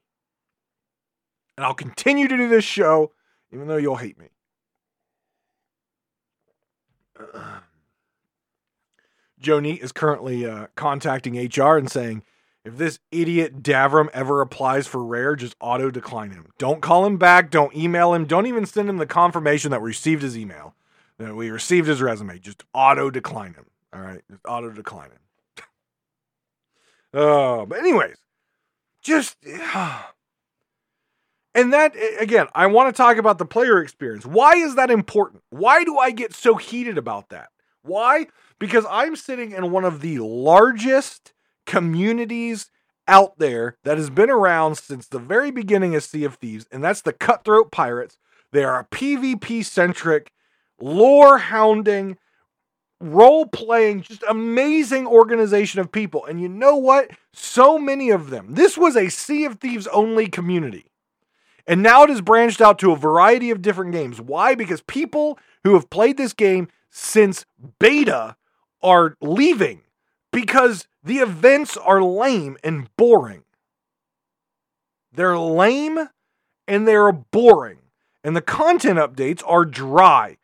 And I'll continue to do this show, even though you'll hate me. Neate is currently uh, contacting HR and saying, if this idiot Davrim ever applies for Rare, just auto decline him. Don't call him back. Don't email him. Don't even send him the confirmation that we received his email, that we received his resume. Just auto decline him. All right, just auto declining. oh, but anyways, just. And that, again, I want to talk about the player experience. Why is that important? Why do I get so heated about that? Why? Because I'm sitting in one of the largest communities out there that has been around since the very beginning of Sea of Thieves, and that's the Cutthroat Pirates. They are a PvP centric, lore hounding, role playing, just amazing organization of people. And you know what? So many of them. This was a Sea of Thieves only community. And now it has branched out to a variety of different games. Why? Because people who have played this game since beta are leaving. because the events are lame and boring. They're lame and they're boring. And the content updates are dry.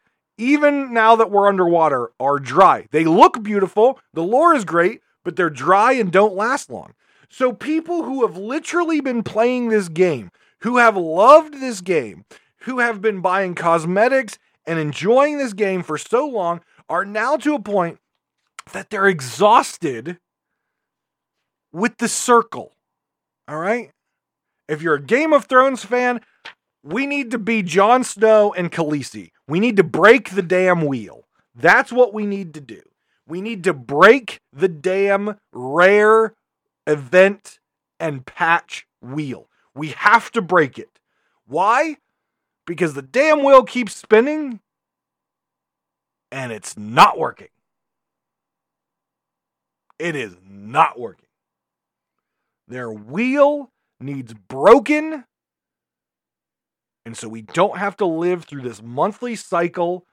Even now that we're underwater, are dry. They look beautiful, the lore is great, but they're dry and don't last long. So people who have literally been playing this game, who have loved this game, who have been buying cosmetics and enjoying this game for so long are now to a point that they're exhausted with the circle. All right? If you're a Game of Thrones fan, we need to be Jon Snow and Khaleesi. We need to break the damn wheel. That's what we need to do. We need to break the damn rare event and patch wheel. We have to break it. Why? Because the damn wheel keeps spinning and it's not working. It is not working. Their wheel needs broken. And so we don't have to live through this monthly cycle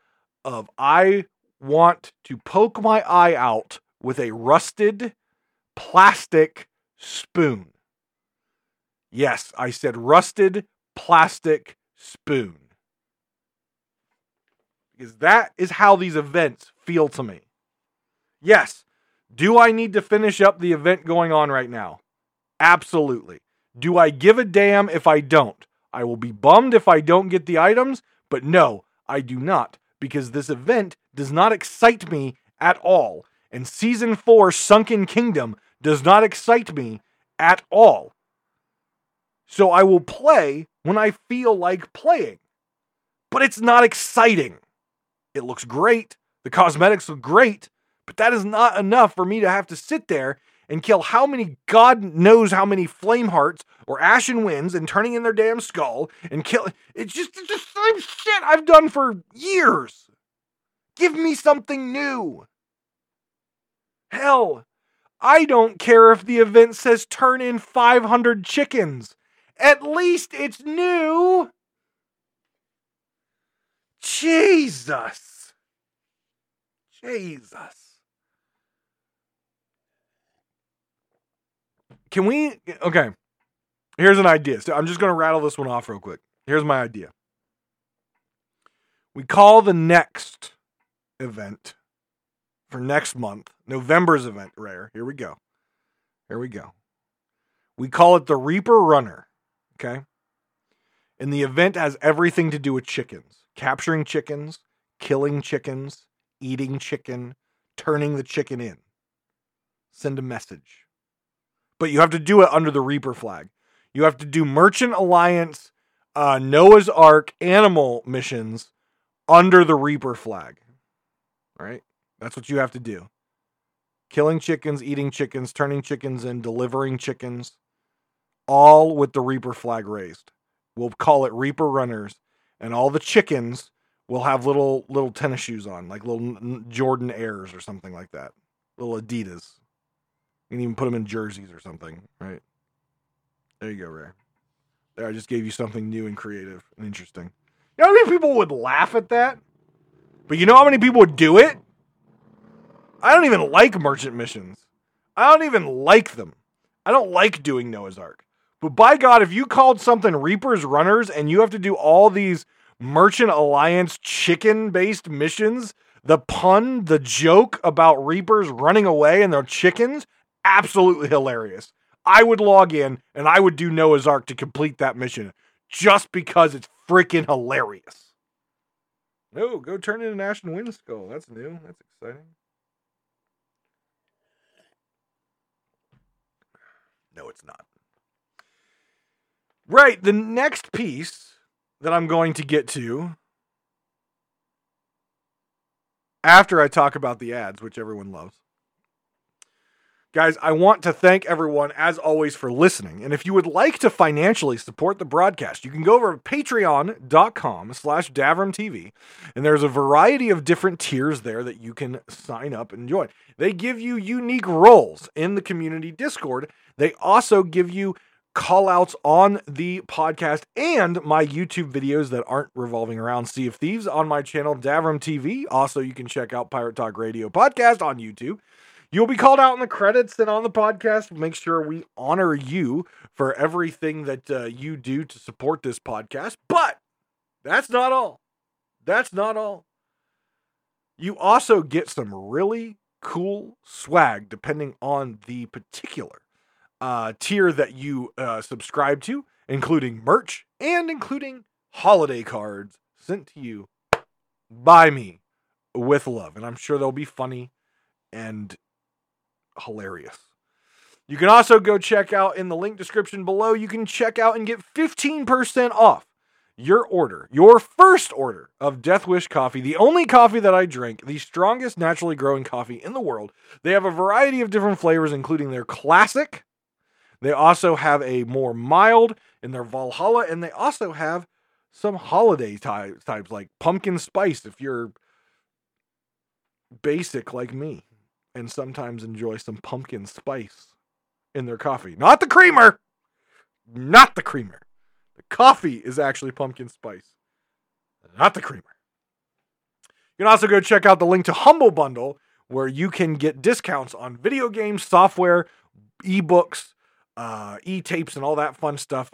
of I want to poke my eye out with a rusted plastic spoon. Yes, I said rusted plastic spoon. Because that is how these events feel to me. Yes, do I need to finish up the event going on right now? Absolutely. Do I give a damn if I don't? I will be bummed if I don't get the items, but no, I do not, because this event does not excite me at all. And Season 4 Sunken Kingdom does not excite me at all. So I will play when I feel like playing. But it's not exciting. It looks great. The cosmetics look great. But that is not enough for me to have to sit there and kill how many God knows how many flame hearts or ashen winds and turning in their damn skull and kill. It's just it's the same shit I've done for years. Give me something new. Hell, I don't care if the event says turn in 500 chickens. At least it's new. Jesus. Jesus. Can we? Okay. Here's an idea. So I'm just going to rattle this one off real quick. Here's my idea. We call the next event for next month, November's event, rare. Here we go. Here we go. We call it the Reaper Runner. Okay. And the event has everything to do with chickens capturing chickens, killing chickens, eating chicken, turning the chicken in. Send a message but you have to do it under the Reaper flag. You have to do Merchant Alliance, uh, Noah's Ark animal missions under the Reaper flag. Right? That's what you have to do. Killing chickens, eating chickens, turning chickens in, delivering chickens, all with the Reaper flag raised. We'll call it Reaper Runners, and all the chickens will have little little tennis shoes on, like little Jordan Airs or something like that, little Adidas. You can even put them in jerseys or something, right? There you go, Ray. There, I just gave you something new and creative and interesting. You know how many people would laugh at that? But you know how many people would do it? I don't even like merchant missions. I don't even like them. I don't like doing Noah's Ark. But by God, if you called something Reaper's Runners and you have to do all these Merchant Alliance chicken based missions, the pun, the joke about Reapers running away and their chickens, absolutely hilarious. I would log in and I would do Noah's Ark to complete that mission just because it's freaking hilarious. No, go turn in an Ashen Wind Skull. That's new. That's exciting. No, it's not. Right, the next piece that I'm going to get to after I talk about the ads, which everyone loves, Guys, I want to thank everyone, as always, for listening. And if you would like to financially support the broadcast, you can go over to patreon.com slash davrimtv. And there's a variety of different tiers there that you can sign up and join. They give you unique roles in the community Discord. They also give you call outs on the podcast and my YouTube videos that aren't revolving around Sea of Thieves on my channel, Davrim TV. Also, you can check out Pirate Talk Radio podcast on YouTube. You'll be called out in the credits and on the podcast. Make sure we honor you for everything that uh, you do to support this podcast. But that's not all. That's not all. You also get some really cool swag depending on the particular uh, tier that you uh, subscribe to, including merch and including holiday cards sent to you by me with love. And I'm sure they'll be funny and hilarious. You can also go check out in the link description below. You can check out and get 15% off your order, your first order of Death Wish coffee, the only coffee that I drink, the strongest naturally growing coffee in the world. They have a variety of different flavors, including their classic. They also have a more mild in their Valhalla, and they also have some holiday types, types like pumpkin spice if you're basic like me and sometimes enjoy some pumpkin spice in their coffee. Not the creamer. Not the creamer. The coffee is actually pumpkin spice, not the creamer. You can also go check out the link to Humble Bundle, where you can get discounts on video games, software, ebooks, uh, e tapes, and all that fun stuff.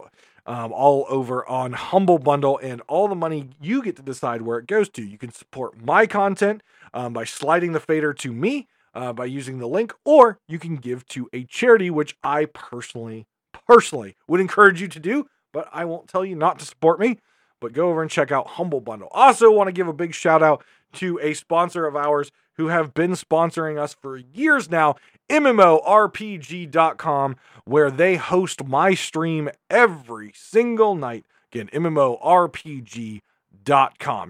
Um, all over on Humble Bundle, and all the money you get to decide where it goes to. You can support my content um, by sliding the fader to me uh, by using the link, or you can give to a charity, which I personally, personally would encourage you to do but I won't tell you not to support me. But go over and check out Humble Bundle. Also, want to give a big shout out to a sponsor of ours who have been sponsoring us for years now, MMORPG.com, where they host my stream every single night. Again, MMORPG.com.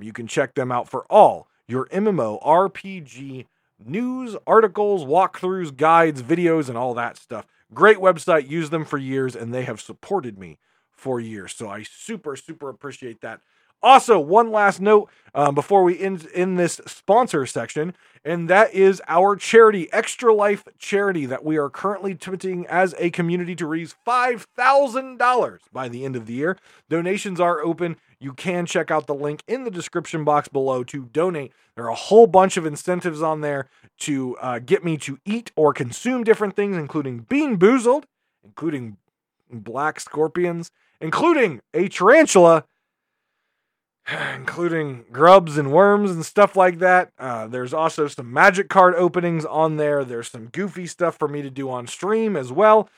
You can check them out for all your MMORPG news, articles, walkthroughs, guides, videos, and all that stuff. Great website, use them for years, and they have supported me for years. So I super, super appreciate that. Also, one last note um, before we end in this sponsor section, and that is our charity, Extra Life Charity, that we are currently attempting as a community to raise $5,000 by the end of the year. Donations are open. You can check out the link in the description box below to donate. There are a whole bunch of incentives on there to uh, get me to eat or consume different things, including Bean Boozled, including black scorpions, including a tarantula, including grubs and worms and stuff like that. Uh, there's also some magic card openings on there. There's some goofy stuff for me to do on stream as well.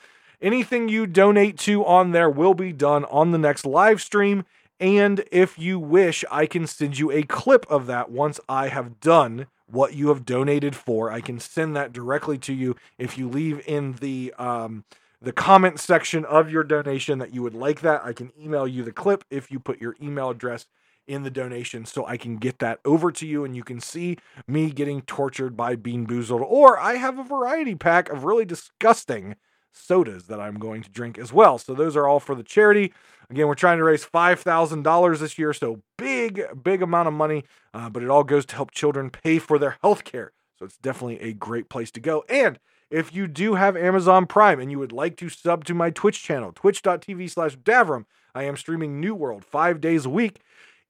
Anything you donate to on there will be done on the next live stream. And if you wish, I can send you a clip of that once I have done what you have donated for. I can send that directly to you if you leave in the um, the comment section of your donation that you would like that. I can email you the clip if you put your email address in the donation so I can get that over to you and you can see me getting tortured by Bean Boozled. Or I have a variety pack of really disgusting sodas that I'm going to drink as well. So those are all for the charity. Again, we're trying to raise $5,000 this year, so big, big amount of money, uh, but it all goes to help children pay for their health care. So it's definitely a great place to go. And if you do have Amazon Prime and you would like to sub to my Twitch channel, twitch.tv slash Davrim, I am streaming New World five days a week.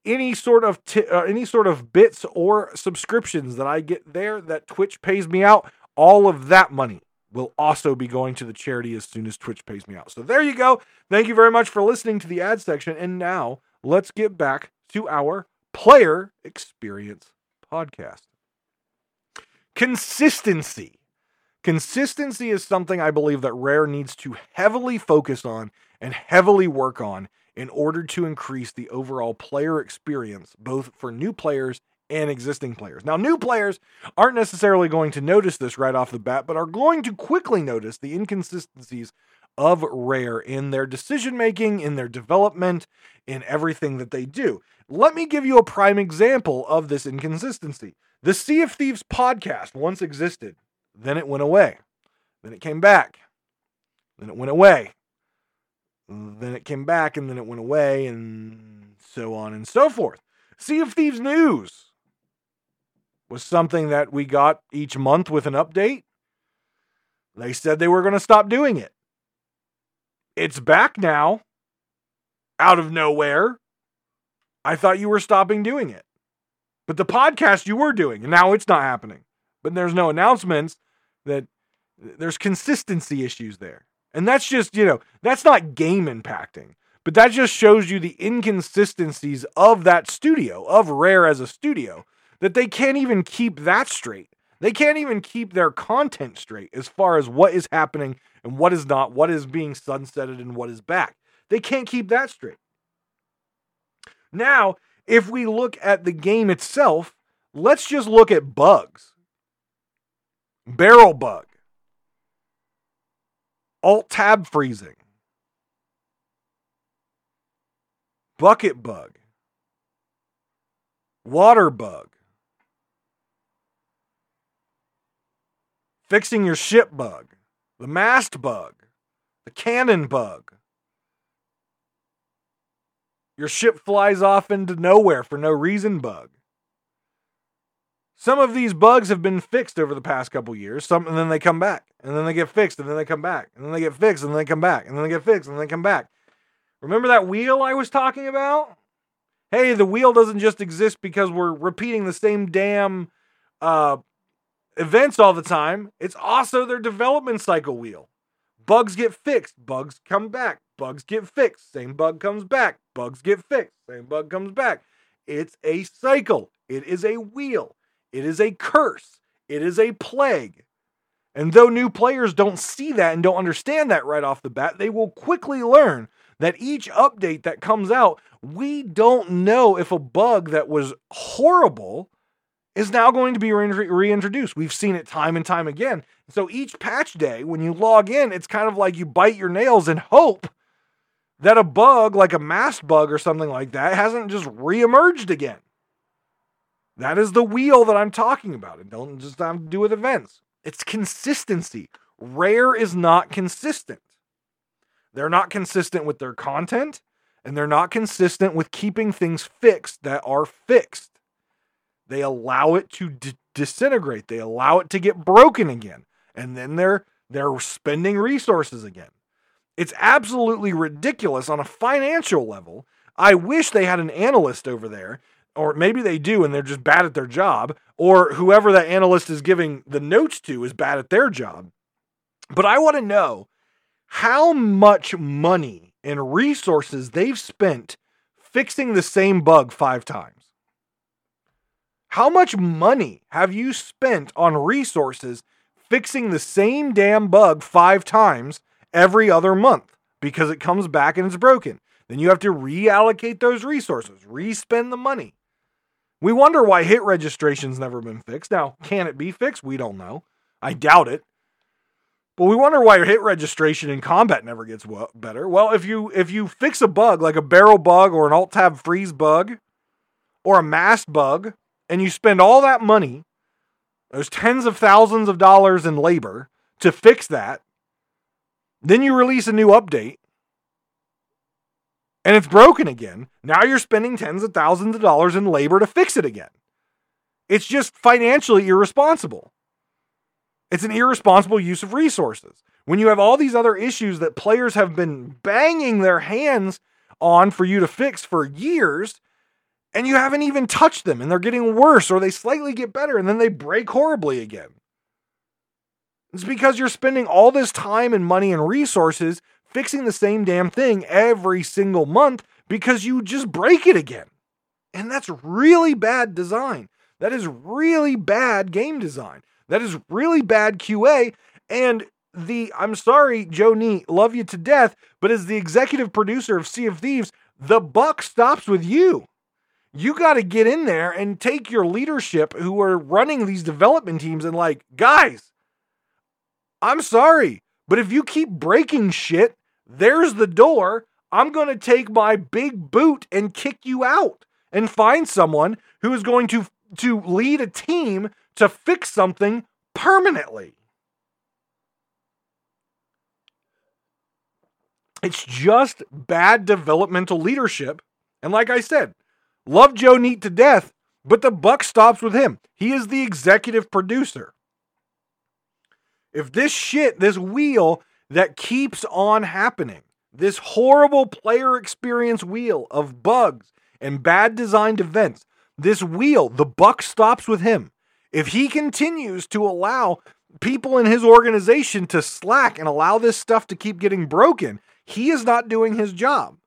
Any sort of t- uh, any sort of bits or subscriptions that I get there that Twitch pays me out, all of that money will also be going to the charity as soon as Twitch pays me out. So there you go. Thank you very much for listening to the ad section. And now let's get back to our player experience podcast. Consistency Consistency is something I believe that Rare needs to heavily focus on and heavily work on in order to increase the overall player experience, both for new players and existing players. Now, new players aren't necessarily going to notice this right off the bat, but are going to quickly notice the inconsistencies of Rare in their decision making, in their development, in everything that they do. Let me give you a prime example of this inconsistency. The Sea of Thieves podcast once existed. Then it went away. Then it came back. Then it went away. Then it came back and then it went away and so on and so forth. Sea of Thieves News was something that we got each month with an update. They said they were going to stop doing it. It's back now, out of nowhere. I thought you were stopping doing it. But the podcast you were doing, and now it's not happening. But there's no announcements that there's consistency issues there. And that's just, you know, that's not game impacting, but that just shows you the inconsistencies of that studio, of Rare as a studio, that they can't even keep that straight. They can't even keep their content straight as far as what is happening and what is not, what is being sunsetted and what is back. They can't keep that straight. Now, if we look at the game itself, let's just look at bugs. Barrel bug. Alt tab freezing. Bucket bug. Water bug. Fixing your ship bug. The mast bug. The cannon bug. Your ship flies off into nowhere for no reason bug. Some of these bugs have been fixed over the past couple years, some and then they come back, and then they get fixed, and then they come back, and then they get fixed, and then they come back, and then they get fixed, and then they come back. Remember that wheel I was talking about? Hey, the wheel doesn't just exist because we're repeating the same damn uh, events all the time. It's also their development cycle wheel. Bugs get fixed, bugs come back, bugs get fixed, same bug comes back, bugs get fixed, same bug comes back. It's a cycle, it is a wheel. It is a curse. It is a plague. And though new players don't see that and don't understand that right off the bat, they will quickly learn that each update that comes out, we don't know if a bug that was horrible is now going to be reintroduced. We've seen it time and time again. So each patch day, when you log in, it's kind of like you bite your nails and hope that a bug like a mast bug or something like that hasn't just reemerged again. That is the wheel that I'm talking about. It don't just have to do with events. It's consistency. Rare is not consistent. They're not consistent with their content, and they're not consistent with keeping things fixed that are fixed. They allow it to d- disintegrate. They allow it to get broken again, and then they're they're spending resources again. It's absolutely ridiculous on a financial level. I wish they had an analyst over there or maybe they do and they're just bad at their job, or whoever that analyst is giving the notes to is bad at their job. But I want to know how much money and resources they've spent fixing the same bug five times. How much money have you spent on resources fixing the same damn bug five times every other month because it comes back and it's broken? Then you have to reallocate those resources, re-spend the money. We wonder why hit registration's never been fixed. Now, can it be fixed? We don't know. I doubt it. But we wonder why hit registration in combat never gets better. Well, if you if you fix a bug like a barrel bug or an alt tab freeze bug or a mast bug and you spend all that money, those tens of thousands of dollars in labor to fix that, then you release a new update and it's broken again. Now you're spending tens of thousands of dollars in labor to fix it again. It's just financially irresponsible. It's an irresponsible use of resources. When you have all these other issues that players have been banging their hands on for you to fix for years, and you haven't even touched them, and they're getting worse, or they slightly get better, and then they break horribly again. It's because you're spending all this time and money and resources fixing the same damn thing every single month because you just break it again. And that's really bad design. That is really bad game design. That is really bad QA. And the, I'm sorry, Joe Neate, love you to death, but as the executive producer of Sea of Thieves, the buck stops with you. You got to get in there and take your leadership who are running these development teams and, like, guys, I'm sorry, but if you keep breaking shit, there's the door. I'm going to take my big boot and kick you out and find someone who is going to to lead a team to fix something permanently. It's just bad developmental leadership. And like I said, love Joe Neate to death, but the buck stops with him. He is the executive producer. If this shit, this wheel that keeps on happening, this horrible player experience wheel of bugs and bad designed events, this wheel, the buck stops with him. If he continues to allow people in his organization to slack and allow this stuff to keep getting broken, he is not doing his job.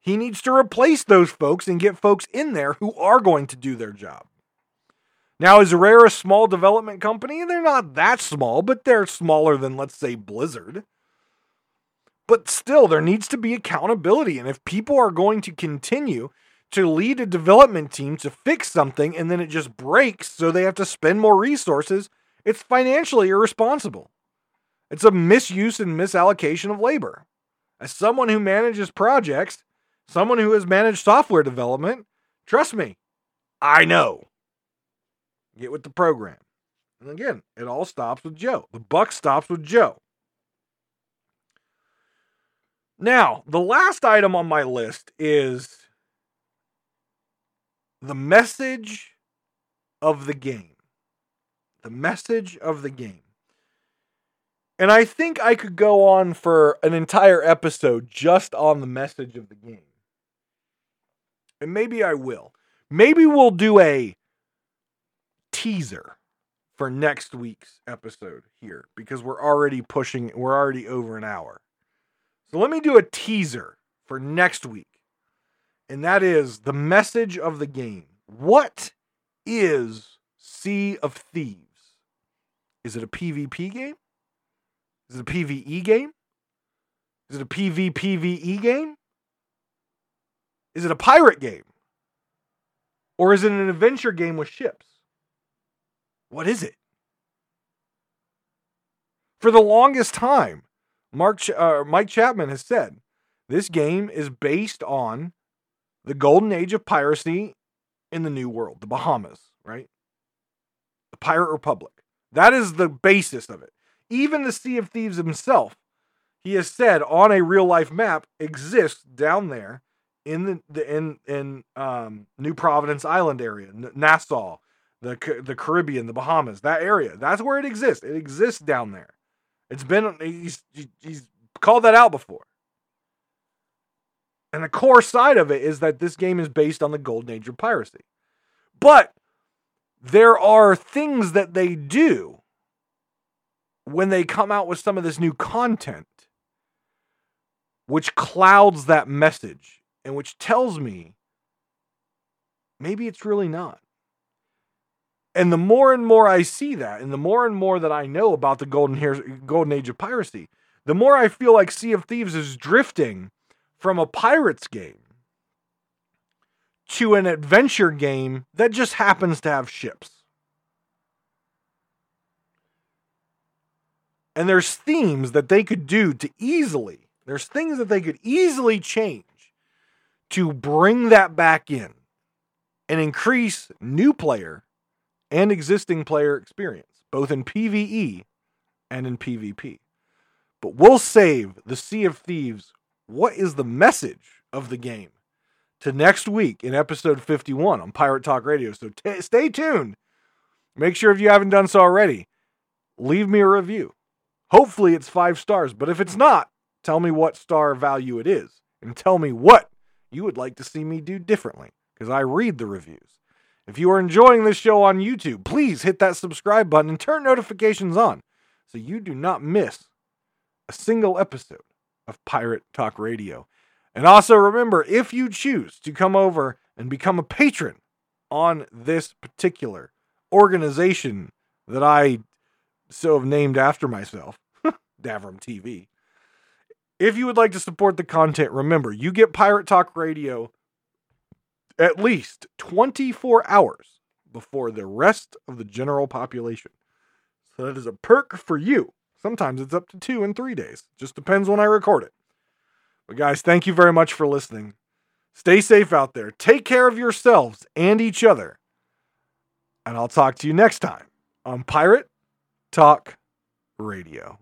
He needs to replace those folks and get folks in there who are going to do their job. Now, is Rare a small development company? They're not that small, but they're smaller than, let's say, Blizzard. But still, there needs to be accountability. And if people are going to continue to lead a development team to fix something and then it just breaks, so they have to spend more resources, it's financially irresponsible. It's a misuse and misallocation of labor. As someone who manages projects, someone who has managed software development, trust me, I know. Get with the program. And again, it all stops with Joe. The buck stops with Joe. Now, the last item on my list is the message of the game. The message of the game. And I think I could go on for an entire episode just on the message of the game. And maybe I will. Maybe we'll do a teaser for next week's episode here because we're already pushing, we're already over an hour. So let me do a teaser for next week. And that is the message of the game. What is Sea of Thieves? Is it a PvP game? Is it a PvE game? Is it a PvPvE game? Is it a pirate game? Or is it an adventure game with ships? What is it? For the longest time, Mark uh, Mike Chapman has said this game is based on the golden age of piracy in the New World, the Bahamas, right? The Pirate Republic. That is the basis of it. Even the Sea of Thieves himself, he has said on a real life map, exists down there in the, the in in um, New Providence Island area, Nassau, the the Caribbean, the Bahamas, that area. That's where it exists. It exists down there. It's been he's he's called that out before. And the core side of it is that this game is based on the golden age of piracy. But there are things that they do when they come out with some of this new content which clouds that message and which tells me maybe it's really not. And the more and more I see that, and the more and more that I know about the golden, golden age of piracy, the more I feel like Sea of Thieves is drifting from a pirates game to an adventure game that just happens to have ships. And there's themes that they could do to easily, there's things that they could easily change to bring that back in and increase new player and existing player experience, both in PvE and in PvP. But we'll save the Sea of Thieves. What is the message of the game to next week in episode 51 on Pirate Talk Radio? So t- stay tuned. Make sure if you haven't done so already, leave me a review. Hopefully it's five stars, but if it's not, tell me what star value it is and tell me what you would like to see me do differently because I read the reviews. If you are enjoying this show on YouTube, please hit that subscribe button and turn notifications on so you do not miss a single episode of Pirate Talk Radio. And also remember, if you choose to come over and become a patron on this particular organization that I so have named after myself, Davrim TV. If you would like to support the content, remember you get Pirate Talk Radio at least 24 hours before the rest of the general population. So that is a perk for you. Sometimes it's up to two and three days. Just depends when I record it. But guys, thank you very much for listening. Stay safe out there. Take care of yourselves and each other. And I'll talk to you next time on Pirate Talk Radio.